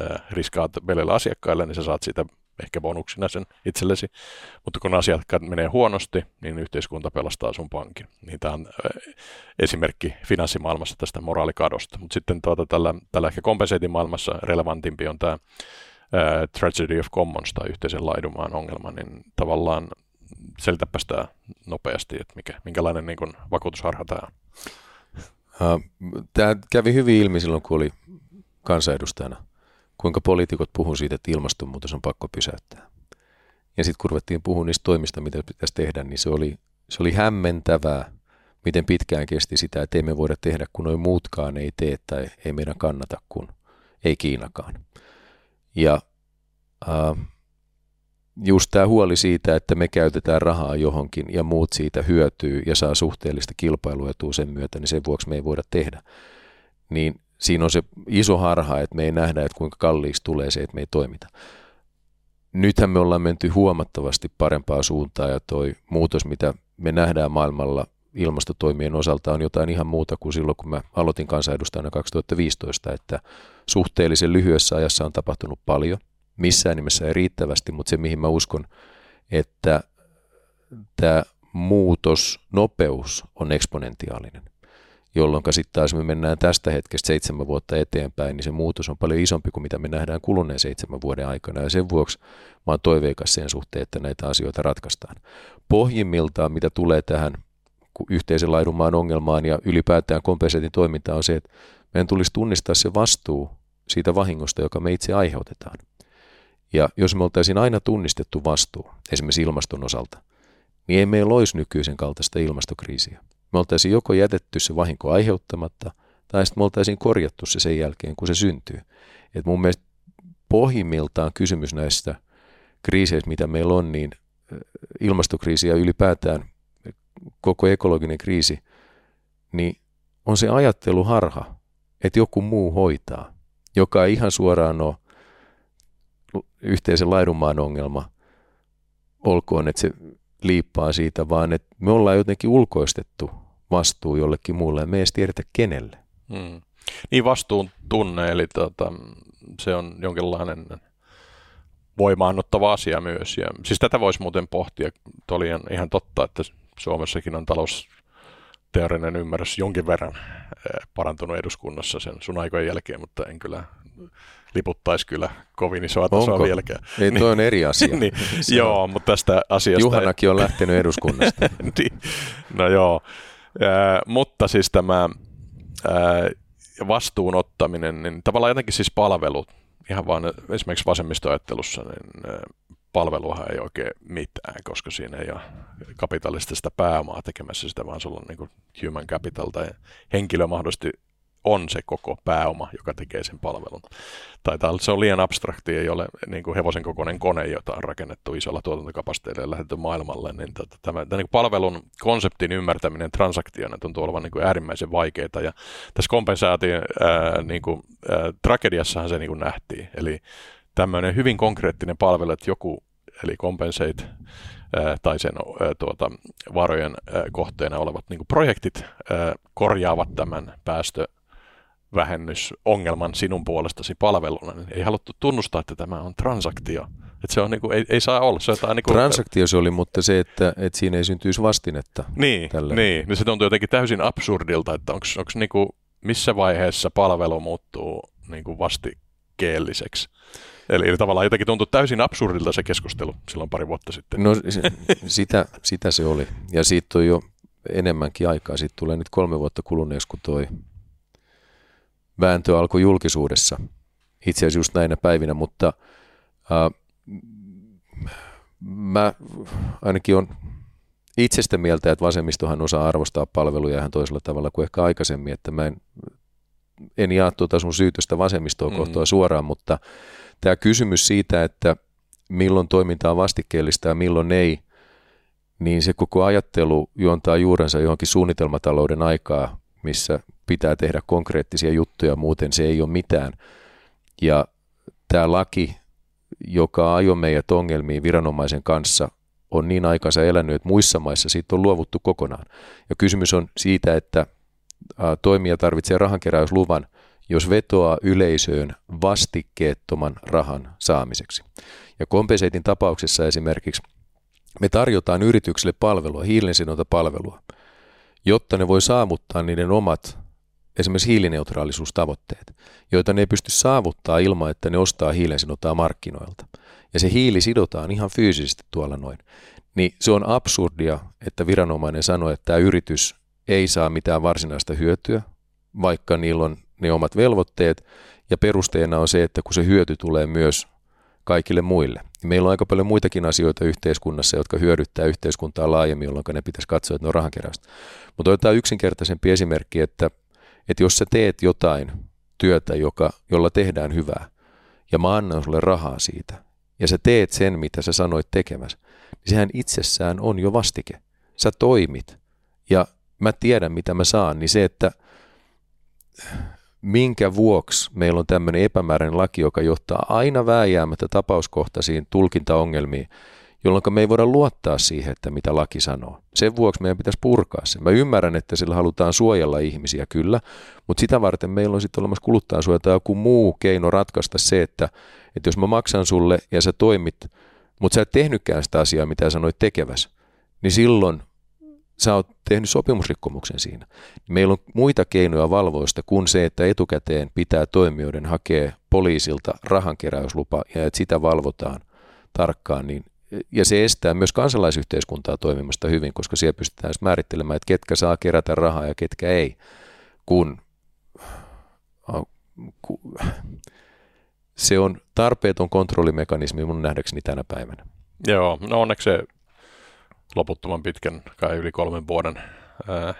äh, riskaat velillä asiakkaille, niin sä saat siitä ehkä bonuksina sen itsellesi, mutta kun asiat menee huonosti, niin yhteiskunta pelastaa sun pankin. Niin tämä on esimerkki finanssimaailmassa tästä moraalikadosta. Mutta sitten tuota, tällä, tällä ehkä kompenseetimaailmassa relevantimpi on tämä ää, Tragedy of Commons tai yhteisen laidumaan ongelma, niin tavallaan selitäpä sitä nopeasti, että mikä, minkälainen niin kuin, vakuutusharha tämä on. Tämä kävi hyvin ilmi silloin, kun oli kansanedustajana, kuinka poliitikot puhuivat siitä, että ilmastonmuutos on pakko pysäyttää. Ja sitten kun ruvettiin puhua niistä toimista, mitä pitäisi tehdä, niin se oli, se oli hämmentävää, miten pitkään kesti sitä, että emme voida tehdä, kun noin muutkaan ei tee tai ei meidän kannata, kun ei Kiinakaan. Ja äh, just tämä huoli siitä, että me käytetään rahaa johonkin ja muut siitä hyötyy ja saa suhteellista kilpailuetua sen myötä, niin sen vuoksi me ei voida tehdä. Niin siinä on se iso harha, että me ei nähdä, että kuinka kalliiksi tulee se, että me ei toimita. Nythän me ollaan menty huomattavasti parempaa suuntaa ja toi muutos, mitä me nähdään maailmalla ilmastotoimien osalta on jotain ihan muuta kuin silloin, kun mä aloitin kansanedustajana 2015, että suhteellisen lyhyessä ajassa on tapahtunut paljon. Missään nimessä ei riittävästi, mutta se mihin mä uskon, että tämä muutos, nopeus on eksponentiaalinen jolloin sitten taas me mennään tästä hetkestä seitsemän vuotta eteenpäin, niin se muutos on paljon isompi kuin mitä me nähdään kuluneen seitsemän vuoden aikana. Ja sen vuoksi mä oon toiveikas sen suhteen, että näitä asioita ratkaistaan. Pohjimmiltaan, mitä tulee tähän yhteisen laidunmaan ongelmaan ja ylipäätään kompenseetin toimintaan, on se, että meidän tulisi tunnistaa se vastuu siitä vahingosta, joka me itse aiheutetaan. Ja jos me oltaisiin aina tunnistettu vastuu, esimerkiksi ilmaston osalta, niin ei meillä olisi nykyisen kaltaista ilmastokriisiä. Me oltaisiin joko jätetty se vahinko aiheuttamatta, tai sitten me oltaisiin korjattu se sen jälkeen, kun se syntyy. Et mun mielestä pohjimmiltaan kysymys näistä kriiseistä, mitä meillä on, niin ilmastokriisi ja ylipäätään koko ekologinen kriisi, niin on se ajatteluharha, että joku muu hoitaa, joka ei ihan suoraan ole yhteisen laidunmaan ongelma, olkoon, että se liippaa siitä, vaan että me ollaan jotenkin ulkoistettu vastuu jollekin muulle ja me ei edes tiedetä kenelle. Hmm. Niin vastuun tunne, eli tota, se on jonkinlainen voimaannuttava asia myös. Ja, siis tätä voisi muuten pohtia. Tuo oli ihan totta, että Suomessakin on talousteorinen ymmärrys jonkin verran eh, parantunut eduskunnassa sen sun aikojen jälkeen, mutta en kyllä liputtaisi kyllä kovin isoa tasoa Onko? vieläkään. Ei, niin, toi on eri asia. niin, joo, on. mutta tästä asiasta... Juhanakin on lähtenyt eduskunnasta. niin, no joo, äh, mutta siis tämä äh, vastuun ottaminen, niin tavallaan jotenkin siis palvelut, ihan vaan esimerkiksi vasemmistoajattelussa, niin äh, palveluhan ei oikein mitään, koska siinä ei ole kapitalistista pääomaa tekemässä sitä, vaan sulla on niin human capital tai henkilö mahdollisesti on se koko pääoma, joka tekee sen palvelun. Tai se on liian abstrakti, ei ole niin kuin hevosen kokoinen kone, jota on rakennettu isolla tuotantokapasiteetilla ja lähetetty maailmalle. Niin tota, tämä, tämä niin palvelun konseptin ymmärtäminen transaktiona tuntuu olevan niin kuin äärimmäisen vaikeaa. Ja tässä kompensaation ää, niin kuin, tragediassahan se niin kuin nähtiin. Eli tämmöinen hyvin konkreettinen palvelu, että joku, eli compensate, tai sen tuota, varojen kohteena olevat niin projektit korjaavat tämän päästö vähennysongelman sinun puolestasi palveluna, niin ei haluttu tunnustaa, että tämä on transaktio. Että se on niin kuin, ei, ei saa olla. Se on niin kuin, Transaktio se oli, mutta se, että, että siinä ei syntyisi vastinetta. Niin, tälle. niin. niin se tuntuu jotenkin täysin absurdilta, että onko niin kuin, missä vaiheessa palvelu muuttuu niin kuin vastikeelliseksi. Eli, eli tavallaan jotenkin tuntui täysin absurdilta se keskustelu silloin pari vuotta sitten. No se, sitä, sitä se oli. Ja siitä on jo enemmänkin aikaa. Siitä tulee nyt kolme vuotta kuluneeksi, kun toi vääntö alkoi julkisuudessa itse asiassa just näinä päivinä, mutta äh, mä ainakin on itsestä mieltä, että vasemmistohan osaa arvostaa palveluja ihan toisella tavalla kuin ehkä aikaisemmin, että mä en, en jaa tuota sun syytöstä vasemmistoa mm. kohtaa suoraan, mutta tämä kysymys siitä, että milloin toiminta on vastikkeellista ja milloin ei, niin se koko ajattelu juontaa juurensa johonkin suunnitelmatalouden aikaa, missä pitää tehdä konkreettisia juttuja, muuten se ei ole mitään. Ja tämä laki, joka ajoi meidät ongelmiin viranomaisen kanssa, on niin aikansa elänyt, että muissa maissa siitä on luovuttu kokonaan. Ja kysymys on siitä, että toimija tarvitsee rahankeräysluvan, jos vetoaa yleisöön vastikkeettoman rahan saamiseksi. Ja kompenseitin tapauksessa esimerkiksi me tarjotaan yritykselle palvelua, hiilensidonta-palvelua, jotta ne voi saavuttaa niiden omat esimerkiksi hiilineutraalisuustavoitteet, joita ne ei pysty saavuttaa ilman, että ne ostaa hiilen sidontaa markkinoilta. Ja se hiili sidotaan ihan fyysisesti tuolla noin. Niin se on absurdia, että viranomainen sanoo, että tämä yritys ei saa mitään varsinaista hyötyä vaikka niillä on ne omat velvoitteet, ja perusteena on se, että kun se hyöty tulee myös kaikille muille. Meillä on aika paljon muitakin asioita yhteiskunnassa, jotka hyödyttää yhteiskuntaa laajemmin, jolloin ne pitäisi katsoa, että ne on rahankeräystä. Mutta otetaan yksinkertaisempi esimerkki, että, että jos sä teet jotain työtä, joka, jolla tehdään hyvää, ja mä annan sulle rahaa siitä, ja sä teet sen, mitä sä sanoit tekemässä, niin sehän itsessään on jo vastike. Sä toimit, ja mä tiedän, mitä mä saan, niin se, että minkä vuoksi meillä on tämmöinen epämääräinen laki, joka johtaa aina vääjäämättä tapauskohtaisiin tulkintaongelmiin, jolloin me ei voida luottaa siihen, että mitä laki sanoo. Sen vuoksi meidän pitäisi purkaa se. Mä ymmärrän, että sillä halutaan suojella ihmisiä kyllä, mutta sitä varten meillä on sitten olemassa kuluttajansuoja tai joku muu keino ratkaista se, että, että jos mä maksan sulle ja sä toimit, mutta sä et tehnytkään sitä asiaa, mitä sanoit tekeväs, niin silloin sä oot tehnyt sopimusrikkomuksen siinä. Meillä on muita keinoja valvoista kuin se, että etukäteen pitää toimijoiden hakea poliisilta rahankeräyslupa ja että sitä valvotaan tarkkaan, niin ja se estää myös kansalaisyhteiskuntaa toimimasta hyvin, koska siellä pystytään määrittelemään, että ketkä saa kerätä rahaa ja ketkä ei, kun se on tarpeeton kontrollimekanismi mun nähdäkseni tänä päivänä. Joo, no onneksi se loputtoman pitkän, kai yli kolmen vuoden. Ää...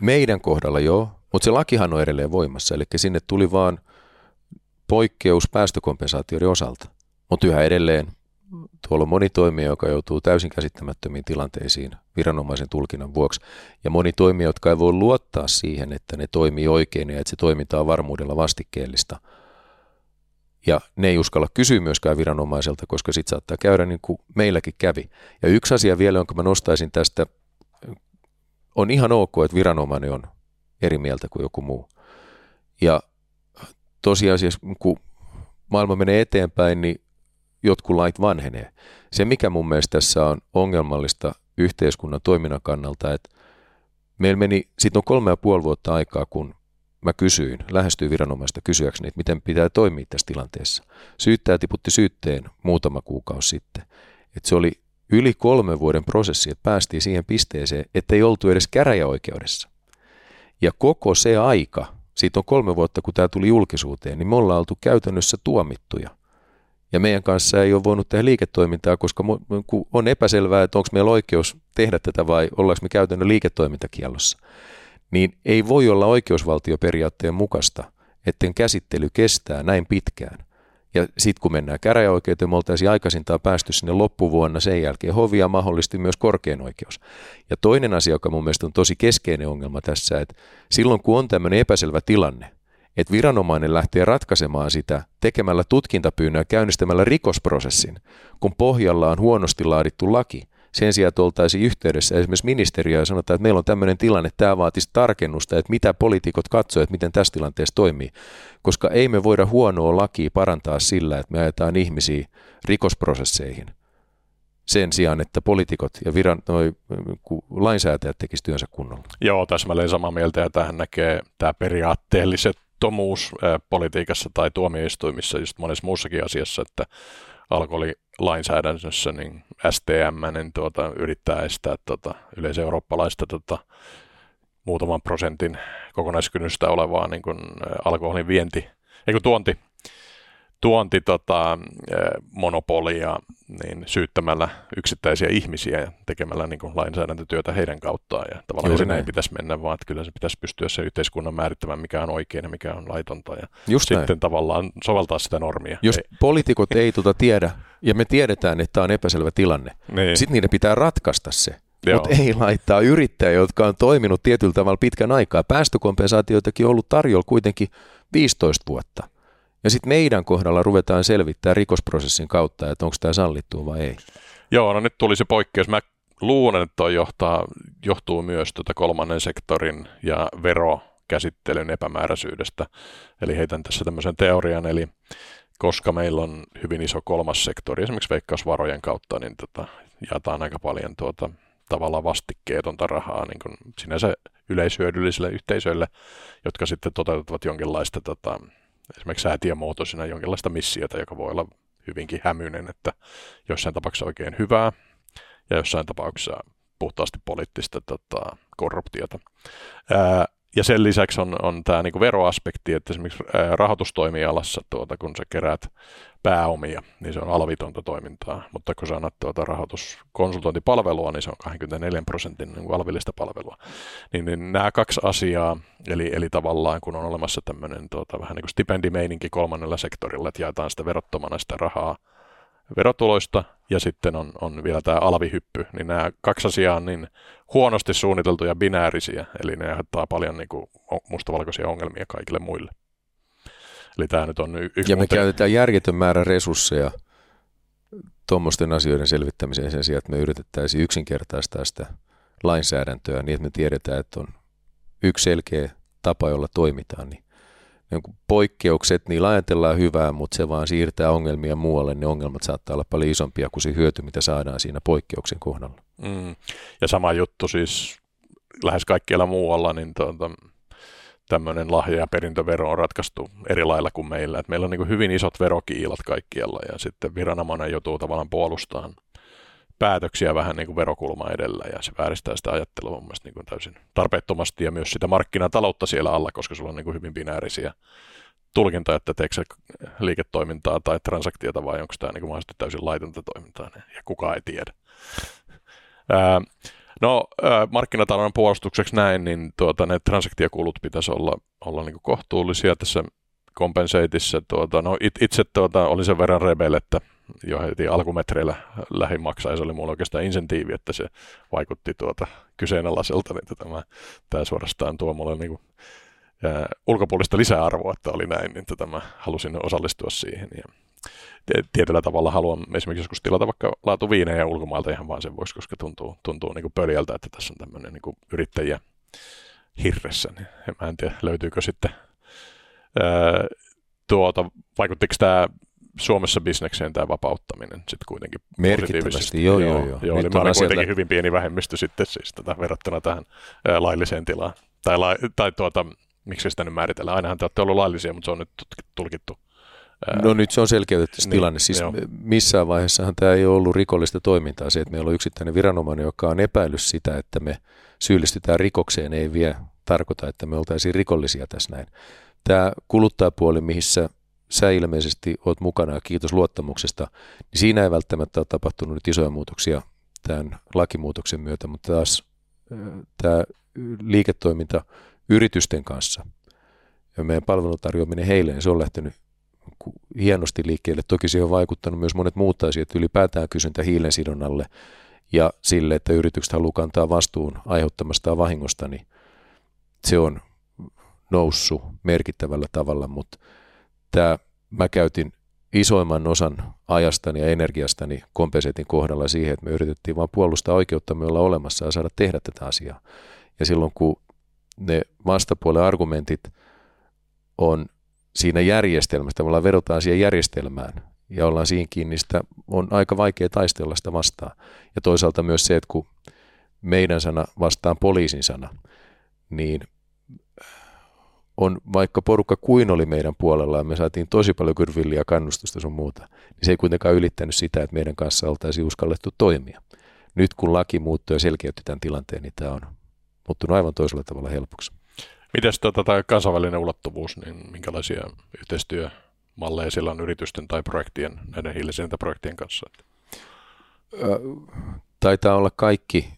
Meidän kohdalla joo, mutta se lakihan on edelleen voimassa, eli sinne tuli vaan poikkeus päästökompensaatioiden osalta. Mutta yhä edelleen tuolla on moni toimija, joka joutuu täysin käsittämättömiin tilanteisiin viranomaisen tulkinnan vuoksi, ja moni toimija, jotka ei voi luottaa siihen, että ne toimii oikein ja että se toiminta on varmuudella vastikkeellista – ja ne ei uskalla kysyä myöskään viranomaiselta, koska sitten saattaa käydä niin kuin meilläkin kävi. Ja yksi asia vielä, jonka mä nostaisin tästä, on ihan ok, että viranomainen on eri mieltä kuin joku muu. Ja tosiasiassa, kun maailma menee eteenpäin, niin jotkut lait vanhenee. Se, mikä mun mielestä tässä on ongelmallista yhteiskunnan toiminnan kannalta, että meillä meni, sitten on kolme ja puoli vuotta aikaa, kun mä kysyin, lähestyin viranomaista kysyäkseni, että miten pitää toimia tässä tilanteessa. Syyttäjä tiputti syytteen muutama kuukausi sitten. Että se oli yli kolmen vuoden prosessi, että päästiin siihen pisteeseen, että ei oltu edes käräjäoikeudessa. Ja koko se aika, siitä on kolme vuotta, kun tämä tuli julkisuuteen, niin me ollaan oltu käytännössä tuomittuja. Ja meidän kanssa ei ole voinut tehdä liiketoimintaa, koska on epäselvää, että onko meillä oikeus tehdä tätä vai ollaanko me käytännön liiketoimintakiellossa niin ei voi olla oikeusvaltioperiaatteen mukaista, etten käsittely kestää näin pitkään. Ja sitten kun mennään käräjäoikeuteen, me oltaisiin aikaisintaan päästy sinne loppuvuonna sen jälkeen hovia mahdollisesti myös korkein oikeus. Ja toinen asia, joka mun mielestä on tosi keskeinen ongelma tässä, että silloin kun on tämmöinen epäselvä tilanne, että viranomainen lähtee ratkaisemaan sitä tekemällä tutkintapyynnön ja käynnistämällä rikosprosessin, kun pohjalla on huonosti laadittu laki – sen sijaan, että oltaisiin yhteydessä esimerkiksi ministeriöön ja sanotaan, että meillä on tämmöinen tilanne, tämä vaatisi tarkennusta, että mitä poliitikot katsoo, että miten tässä tilanteessa toimii. Koska ei me voida huonoa lakia parantaa sillä, että me ajetaan ihmisiä rikosprosesseihin sen sijaan, että poliitikot ja viran, noi, lainsäätäjät tekisivät työnsä kunnolla. Joo, täsmälleen samaa mieltä ja tähän näkee tämä periaatteelliset tomuus politiikassa tai tuomioistuimissa just monessa muussakin asiassa, että alkoholilainsäädännössä niin STM niin tuota, yrittää estää tuota, yleiseurooppalaista tuota, muutaman prosentin kokonaiskynnystä olevaa niin kuin, alkoholin vienti, eikö tuonti tuonti tota, monopolia niin syyttämällä yksittäisiä ihmisiä ja tekemällä niin kuin lainsäädäntötyötä heidän kauttaan. Ja tavallaan Juuri se näin pitäisi mennä, vaan että kyllä se pitäisi pystyä se yhteiskunnan määrittämään, mikä on oikein ja mikä on laitonta. Ja Just sitten näin. tavallaan soveltaa sitä normia. Jos ei. poliitikot ei tuota tiedä, ja me tiedetään, että tämä on epäselvä tilanne, niin. sitten niiden pitää ratkaista se. Mutta ei laittaa yrittäjä, jotka on toiminut tietyllä tavalla pitkän aikaa. Päästökompensaatioitakin on ollut tarjolla kuitenkin 15 vuotta. Ja sitten meidän kohdalla ruvetaan selvittää rikosprosessin kautta, että onko tämä sallittua vai ei. Joo, no nyt tuli se poikkeus. Mä luulen, että toi johtaa, johtuu myös tuota kolmannen sektorin ja verokäsittelyn epämääräisyydestä. Eli heitän tässä tämmöisen teorian, eli koska meillä on hyvin iso kolmas sektori, esimerkiksi veikkausvarojen kautta, niin tota, jaetaan aika paljon tuota, tavallaan vastikkeetonta rahaa niin kuin sinänsä yleishyödyllisille yhteisöille, jotka sitten toteuttavat jonkinlaista tota, esimerkiksi säätiömuotoisena jonkinlaista missiota, joka voi olla hyvinkin hämyinen, että jossain tapauksessa oikein hyvää ja jossain tapauksessa puhtaasti poliittista tota, korruptiota. Ää, ja sen lisäksi on, on tämä niinku veroaspekti, että esimerkiksi rahoitustoimialassa, tuota, kun sä keräät pääomia, niin se on alvitonta toimintaa, mutta kun sä annat tuota rahoituskonsultointipalvelua, niin se on 24 prosentin niin alvillista palvelua. Niin, niin nämä kaksi asiaa, eli, eli tavallaan kun on olemassa tämmöinen tuota, vähän niin kuin stipendimeininki kolmannella sektorilla, että jaetaan sitä verottomana sitä rahaa verotuloista ja sitten on, on vielä tämä alvihyppy, niin nämä kaksi asiaa on niin huonosti suunniteltuja binäärisiä, eli ne aiheuttaa paljon niin kuin mustavalkoisia ongelmia kaikille muille. Eli tämä nyt on yksi Ja me muuten... käytetään järjetön määrä resursseja tuommoisten asioiden selvittämiseen sen sijaan, että me yritettäisiin yksinkertaistaa sitä lainsäädäntöä niin, että me tiedetään, että on yksi selkeä tapa, jolla toimitaan, niin poikkeukset, niin ajatellaan hyvää, mutta se vaan siirtää ongelmia muualle, ne ongelmat saattaa olla paljon isompia kuin se hyöty, mitä saadaan siinä poikkeuksen kohdalla. Mm. Ja sama juttu siis lähes kaikkialla muualla, niin tuota, tämmöinen lahja- ja perintövero on ratkaistu eri lailla kuin meillä. Et meillä on niin hyvin isot verokiilat kaikkialla ja sitten viranomainen joutuu tavallaan puolustamaan päätöksiä vähän niin kuin verokulma edellä ja se vääristää sitä ajattelua mun mielestä niin kuin täysin tarpeettomasti ja myös sitä markkinataloutta siellä alla, koska sulla on niin kuin hyvin binäärisiä tulkintoja, että teekö se liiketoimintaa tai transaktiota vai onko tämä niin kuin mahdollisesti täysin laitonta toimintaa ja kukaan ei tiedä. No markkinatalouden puolustukseksi näin, niin tuota, ne transaktiokulut pitäisi olla, olla niin kohtuullisia tässä kompenseitissa. Tuota, no it, itse tuota, oli sen verran rebel, että jo heti alkumetreillä lähin maksaa, ja se oli mulla oikeastaan insentiivi, että se vaikutti tuota kyseenalaiselta, niin tämä, tämä suorastaan tuo mulle niin kuin, ää, ulkopuolista lisäarvoa, että oli näin, niin tota mä halusin osallistua siihen. Ja tietyllä tavalla haluan esimerkiksi joskus tilata vaikka laatuviinejä ulkomailta ihan vaan sen vuoksi, koska tuntuu, tuntuu niin kuin pöljältä, että tässä on tämmöinen niin yrittäjä hirressä. Niin mä en tiedä, löytyykö sitten tuota, vaikuttiko tämä Suomessa bisnekseen tämä vapauttaminen sitten kuitenkin Merkittävästi, joo, joo, joo. joo niin mä olen kuitenkin hyvin pieni vähemmistö sitten siis tätä verrattuna tähän ää, lailliseen tilaan. Tai, la, tai tuota, miksi sitä nyt määritellään? Ainahan te olette ollut laillisia, mutta se on nyt tulkittu. Ää, no nyt se on selkeytetty niin, tilanne. Siis joo. missään vaiheessahan tämä ei ole ollut rikollista toimintaa. Se, että meillä on yksittäinen viranomainen, joka on epäillyt sitä, että me syyllistytään rikokseen, ei vielä tarkoita, että me oltaisiin rikollisia tässä näin. Tämä kuluttajapuoli, missä sä ilmeisesti oot mukana ja kiitos luottamuksesta, niin siinä ei välttämättä ole tapahtunut nyt isoja muutoksia tämän lakimuutoksen myötä, mutta taas tämä liiketoiminta yritysten kanssa ja meidän palvelutarjoaminen heille, niin se on lähtenyt hienosti liikkeelle. Toki siihen on vaikuttanut myös monet muut asiat, ylipäätään kysyntä hiilen sidonnalle ja sille, että yritykset haluaa kantaa vastuun aiheuttamastaan vahingosta, niin se on noussut merkittävällä tavalla, mutta tämä mä käytin isoimman osan ajastani ja energiastani kompenseetin kohdalla siihen, että me yritettiin vain puolustaa oikeutta me olla olemassa ja saada tehdä tätä asiaa. Ja silloin kun ne vastapuolen argumentit on siinä järjestelmässä, me ollaan vedotaan siihen järjestelmään ja ollaan siinä kiinni, sitä on aika vaikea taistella sitä vastaan. Ja toisaalta myös se, että kun meidän sana vastaan poliisin sana, niin on, vaikka porukka kuin oli meidän puolella ja me saatiin tosi paljon kyrvilliä kannustusta sun muuta, niin se ei kuitenkaan ylittänyt sitä, että meidän kanssa oltaisiin uskallettu toimia. Nyt kun laki muuttui ja selkeytti tämän tilanteen, niin tämä on muuttunut aivan toisella tavalla helpoksi. Miten tota, tämä kansainvälinen ulottuvuus, niin minkälaisia yhteistyömalleja sillä on yritysten tai projektien, näiden hiilisintäprojektien kanssa? Taitaa olla kaikki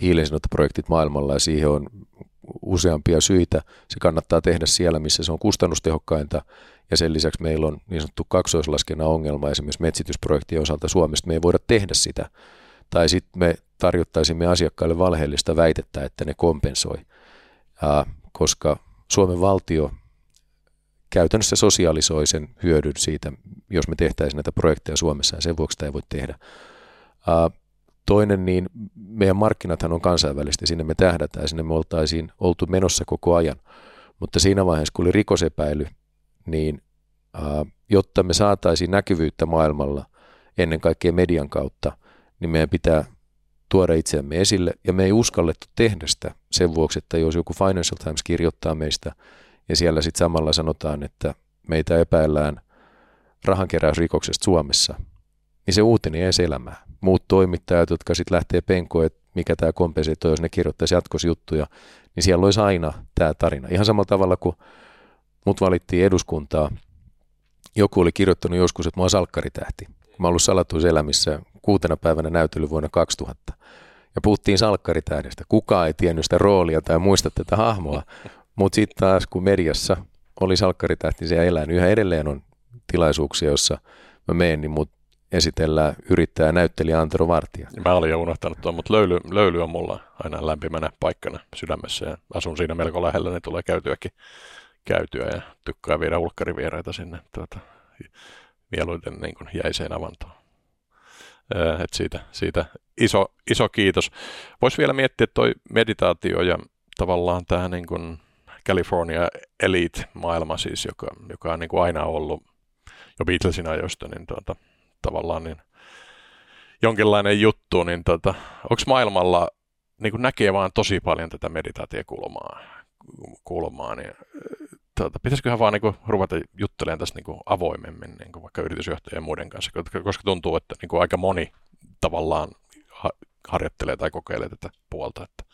hiilisintäprojektit maailmalla ja siihen on useampia syitä. Se kannattaa tehdä siellä, missä se on kustannustehokkainta ja sen lisäksi meillä on niin sanottu kaksoislaskennan ongelma esimerkiksi metsitysprojektien osalta Suomesta. Me ei voida tehdä sitä tai sitten me tarjottaisimme asiakkaille valheellista väitettä, että ne kompensoi, koska Suomen valtio käytännössä sosiaalisoi sen hyödyn siitä, jos me tehtäisiin näitä projekteja Suomessa ja sen vuoksi sitä ei voi tehdä. Toinen, niin meidän markkinathan on kansainvälisesti, sinne me tähdätään, sinne me oltaisiin oltu menossa koko ajan. Mutta siinä vaiheessa, kun oli rikosepäily, niin ää, jotta me saataisiin näkyvyyttä maailmalla ennen kaikkea median kautta, niin meidän pitää tuoda itseämme esille, ja me ei uskallettu tehdä sitä sen vuoksi, että jos joku Financial Times kirjoittaa meistä, ja siellä sitten samalla sanotaan, että meitä epäillään rahankeräysrikoksesta Suomessa, niin se uutinen ei elämää. Muut toimittajat, jotka sitten lähtee penkoon, että mikä tämä kompensaatio, jos ne kirjoittaisi jatkosjuttuja, niin siellä olisi aina tämä tarina. Ihan samalla tavalla kuin mut valittiin eduskuntaa, joku oli kirjoittanut joskus, että mä oon salkkaritähti. Mä oon ollut salatuiselämissä kuutena päivänä näytely vuonna 2000. Ja puhuttiin salkkaritähdestä. Kukaan ei tiennyt sitä roolia tai muista tätä hahmoa. Mutta sitten taas kun mediassa oli salkkaritähti, se elää, niin yhä edelleen on tilaisuuksia, jossa mä menen, niin mut esitellään yrittäjä näyttelijä Antero Vartija. Mä olin jo unohtanut tuon, mutta löyly, löyly on mulla aina lämpimänä paikkana sydämessä ja asun siinä melko lähellä, niin tulee käytyäkin käytyä ja tykkää viedä ulkkarivieraita sinne tuota, mieluiten niin kuin jäiseen avantoon. Et siitä, siitä iso, iso kiitos. Voisi vielä miettiä, toi meditaatio ja tavallaan tämä niin kuin California Elite-maailma siis, joka, joka on niin kuin aina ollut jo Beatlesin ajoista, niin tuota, tavallaan niin jonkinlainen juttu, niin tuota, onko maailmalla niin kuin näkee vaan tosi paljon tätä meditaatiokulmaa, kulmaa, niin tuota, pitäisiköhän vaan niin kuin, ruveta juttelemaan tästä niin kuin, avoimemmin niin kuin, vaikka yritysjohtajien ja muiden kanssa, koska tuntuu, että niin kuin, aika moni tavallaan ha- harjoittelee tai kokeilee tätä puolta. Että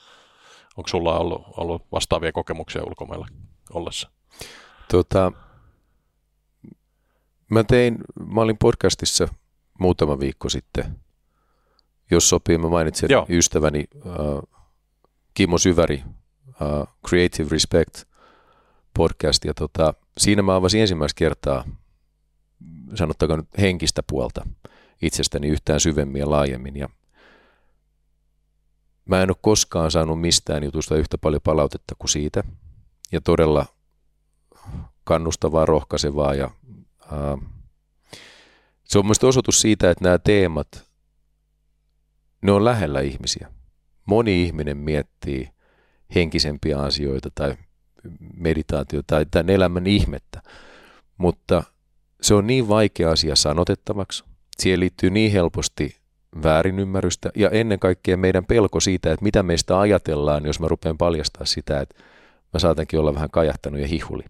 onko sulla ollut, ollut vastaavia kokemuksia ulkomailla ollessa? Tota, mä tein, mä olin podcastissa muutama viikko sitten, jos sopii, mä mainitsin Joo. ystäväni äh, Kimmo Syväri, äh, Creative Respect podcast, ja tota, siinä mä avasin ensimmäistä kertaa, sanottakaa nyt henkistä puolta itsestäni yhtään syvemmin ja laajemmin, ja mä en ole koskaan saanut mistään jutusta yhtä paljon palautetta kuin siitä, ja todella kannustavaa, rohkaisevaa ja se on mielestäni osoitus siitä, että nämä teemat, ne on lähellä ihmisiä. Moni ihminen miettii henkisempiä asioita tai meditaatio tai tämän elämän ihmettä, mutta se on niin vaikea asia sanotettavaksi. Siihen liittyy niin helposti väärinymmärrystä ja ennen kaikkea meidän pelko siitä, että mitä meistä ajatellaan, jos mä rupean paljastaa sitä, että mä saatankin olla vähän kajahtanut ja hihuli.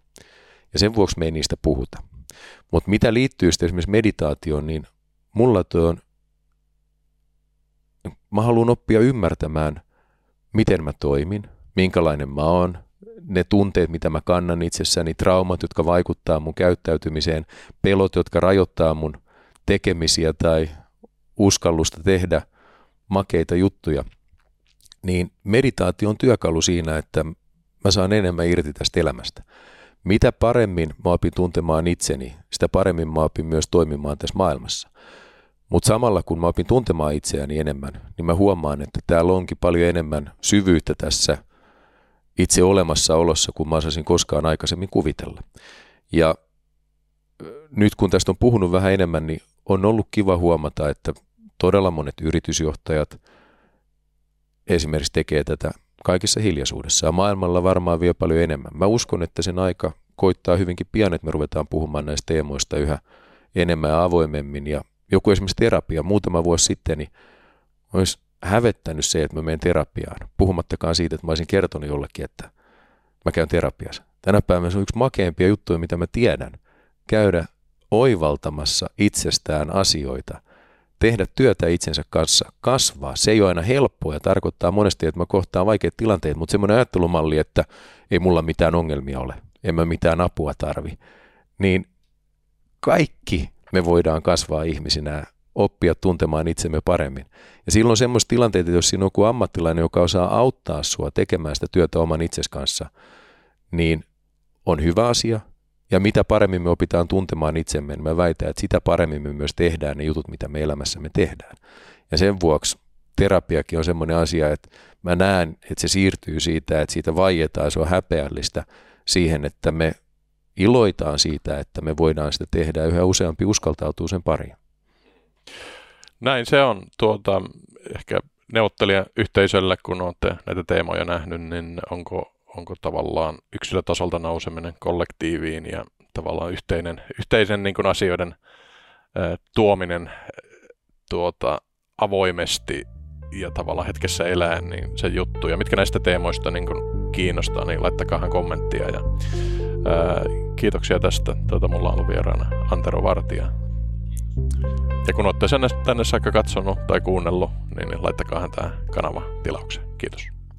Ja sen vuoksi me ei niistä puhuta. Mutta mitä liittyy sitten esimerkiksi meditaatioon, niin mulla tuo on, mä haluan oppia ymmärtämään, miten mä toimin, minkälainen mä oon, ne tunteet, mitä mä kannan itsessäni, traumat, jotka vaikuttaa mun käyttäytymiseen, pelot, jotka rajoittaa mun tekemisiä tai uskallusta tehdä makeita juttuja, niin meditaatio on työkalu siinä, että mä saan enemmän irti tästä elämästä mitä paremmin mä opin tuntemaan itseni, sitä paremmin mä opin myös toimimaan tässä maailmassa. Mutta samalla kun mä opin tuntemaan itseäni enemmän, niin mä huomaan, että täällä onkin paljon enemmän syvyyttä tässä itse olemassaolossa, kuin mä osasin koskaan aikaisemmin kuvitella. Ja nyt kun tästä on puhunut vähän enemmän, niin on ollut kiva huomata, että todella monet yritysjohtajat esimerkiksi tekee tätä kaikissa hiljaisuudessa ja maailmalla varmaan vielä paljon enemmän. Mä uskon, että sen aika koittaa hyvinkin pian, että me ruvetaan puhumaan näistä teemoista yhä enemmän ja avoimemmin. Ja joku esimerkiksi terapia muutama vuosi sitten, niin olisi hävettänyt se, että mä menen terapiaan. Puhumattakaan siitä, että mä olisin kertonut jollekin, että mä käyn terapiassa. Tänä päivänä se on yksi makeimpia juttuja, mitä mä tiedän. Käydä oivaltamassa itsestään asioita, tehdä työtä itsensä kanssa, kasvaa. Se ei ole aina helppoa ja tarkoittaa monesti, että mä kohtaan vaikeat tilanteet, mutta semmoinen ajattelumalli, että ei mulla mitään ongelmia ole, en mä mitään apua tarvi, niin kaikki me voidaan kasvaa ihmisinä, oppia tuntemaan itsemme paremmin. Ja silloin semmoista tilanteita, jos siinä on joku ammattilainen, joka osaa auttaa sua tekemään sitä työtä oman itses kanssa, niin on hyvä asia, ja mitä paremmin me opitaan tuntemaan itsemme, niin mä väitän, että sitä paremmin me myös tehdään ne jutut, mitä me elämässämme tehdään. Ja sen vuoksi terapiakin on semmoinen asia, että mä näen, että se siirtyy siitä, että siitä vaietaan, se on häpeällistä siihen, että me iloitaan siitä, että me voidaan sitä tehdä yhä useampi uskaltautuu sen pariin. Näin se on. Tuota, ehkä neuvottelijayhteisölle, kun olette näitä teemoja nähnyt, niin onko onko tavallaan yksilötasolta nouseminen kollektiiviin ja tavallaan yhteinen, yhteisen niin kuin asioiden tuominen tuota, avoimesti ja tavallaan hetkessä elää, niin se juttu. Ja mitkä näistä teemoista niin kuin kiinnostaa, niin laittakaa kommenttia. Ja, ää, kiitoksia tästä. Tuota, mulla on ollut vieraana Antero Vartija. Ja kun olette tänne, tänne saakka katsonut tai kuunnellut, niin laittakaa tämä kanava tilaukseen. Kiitos.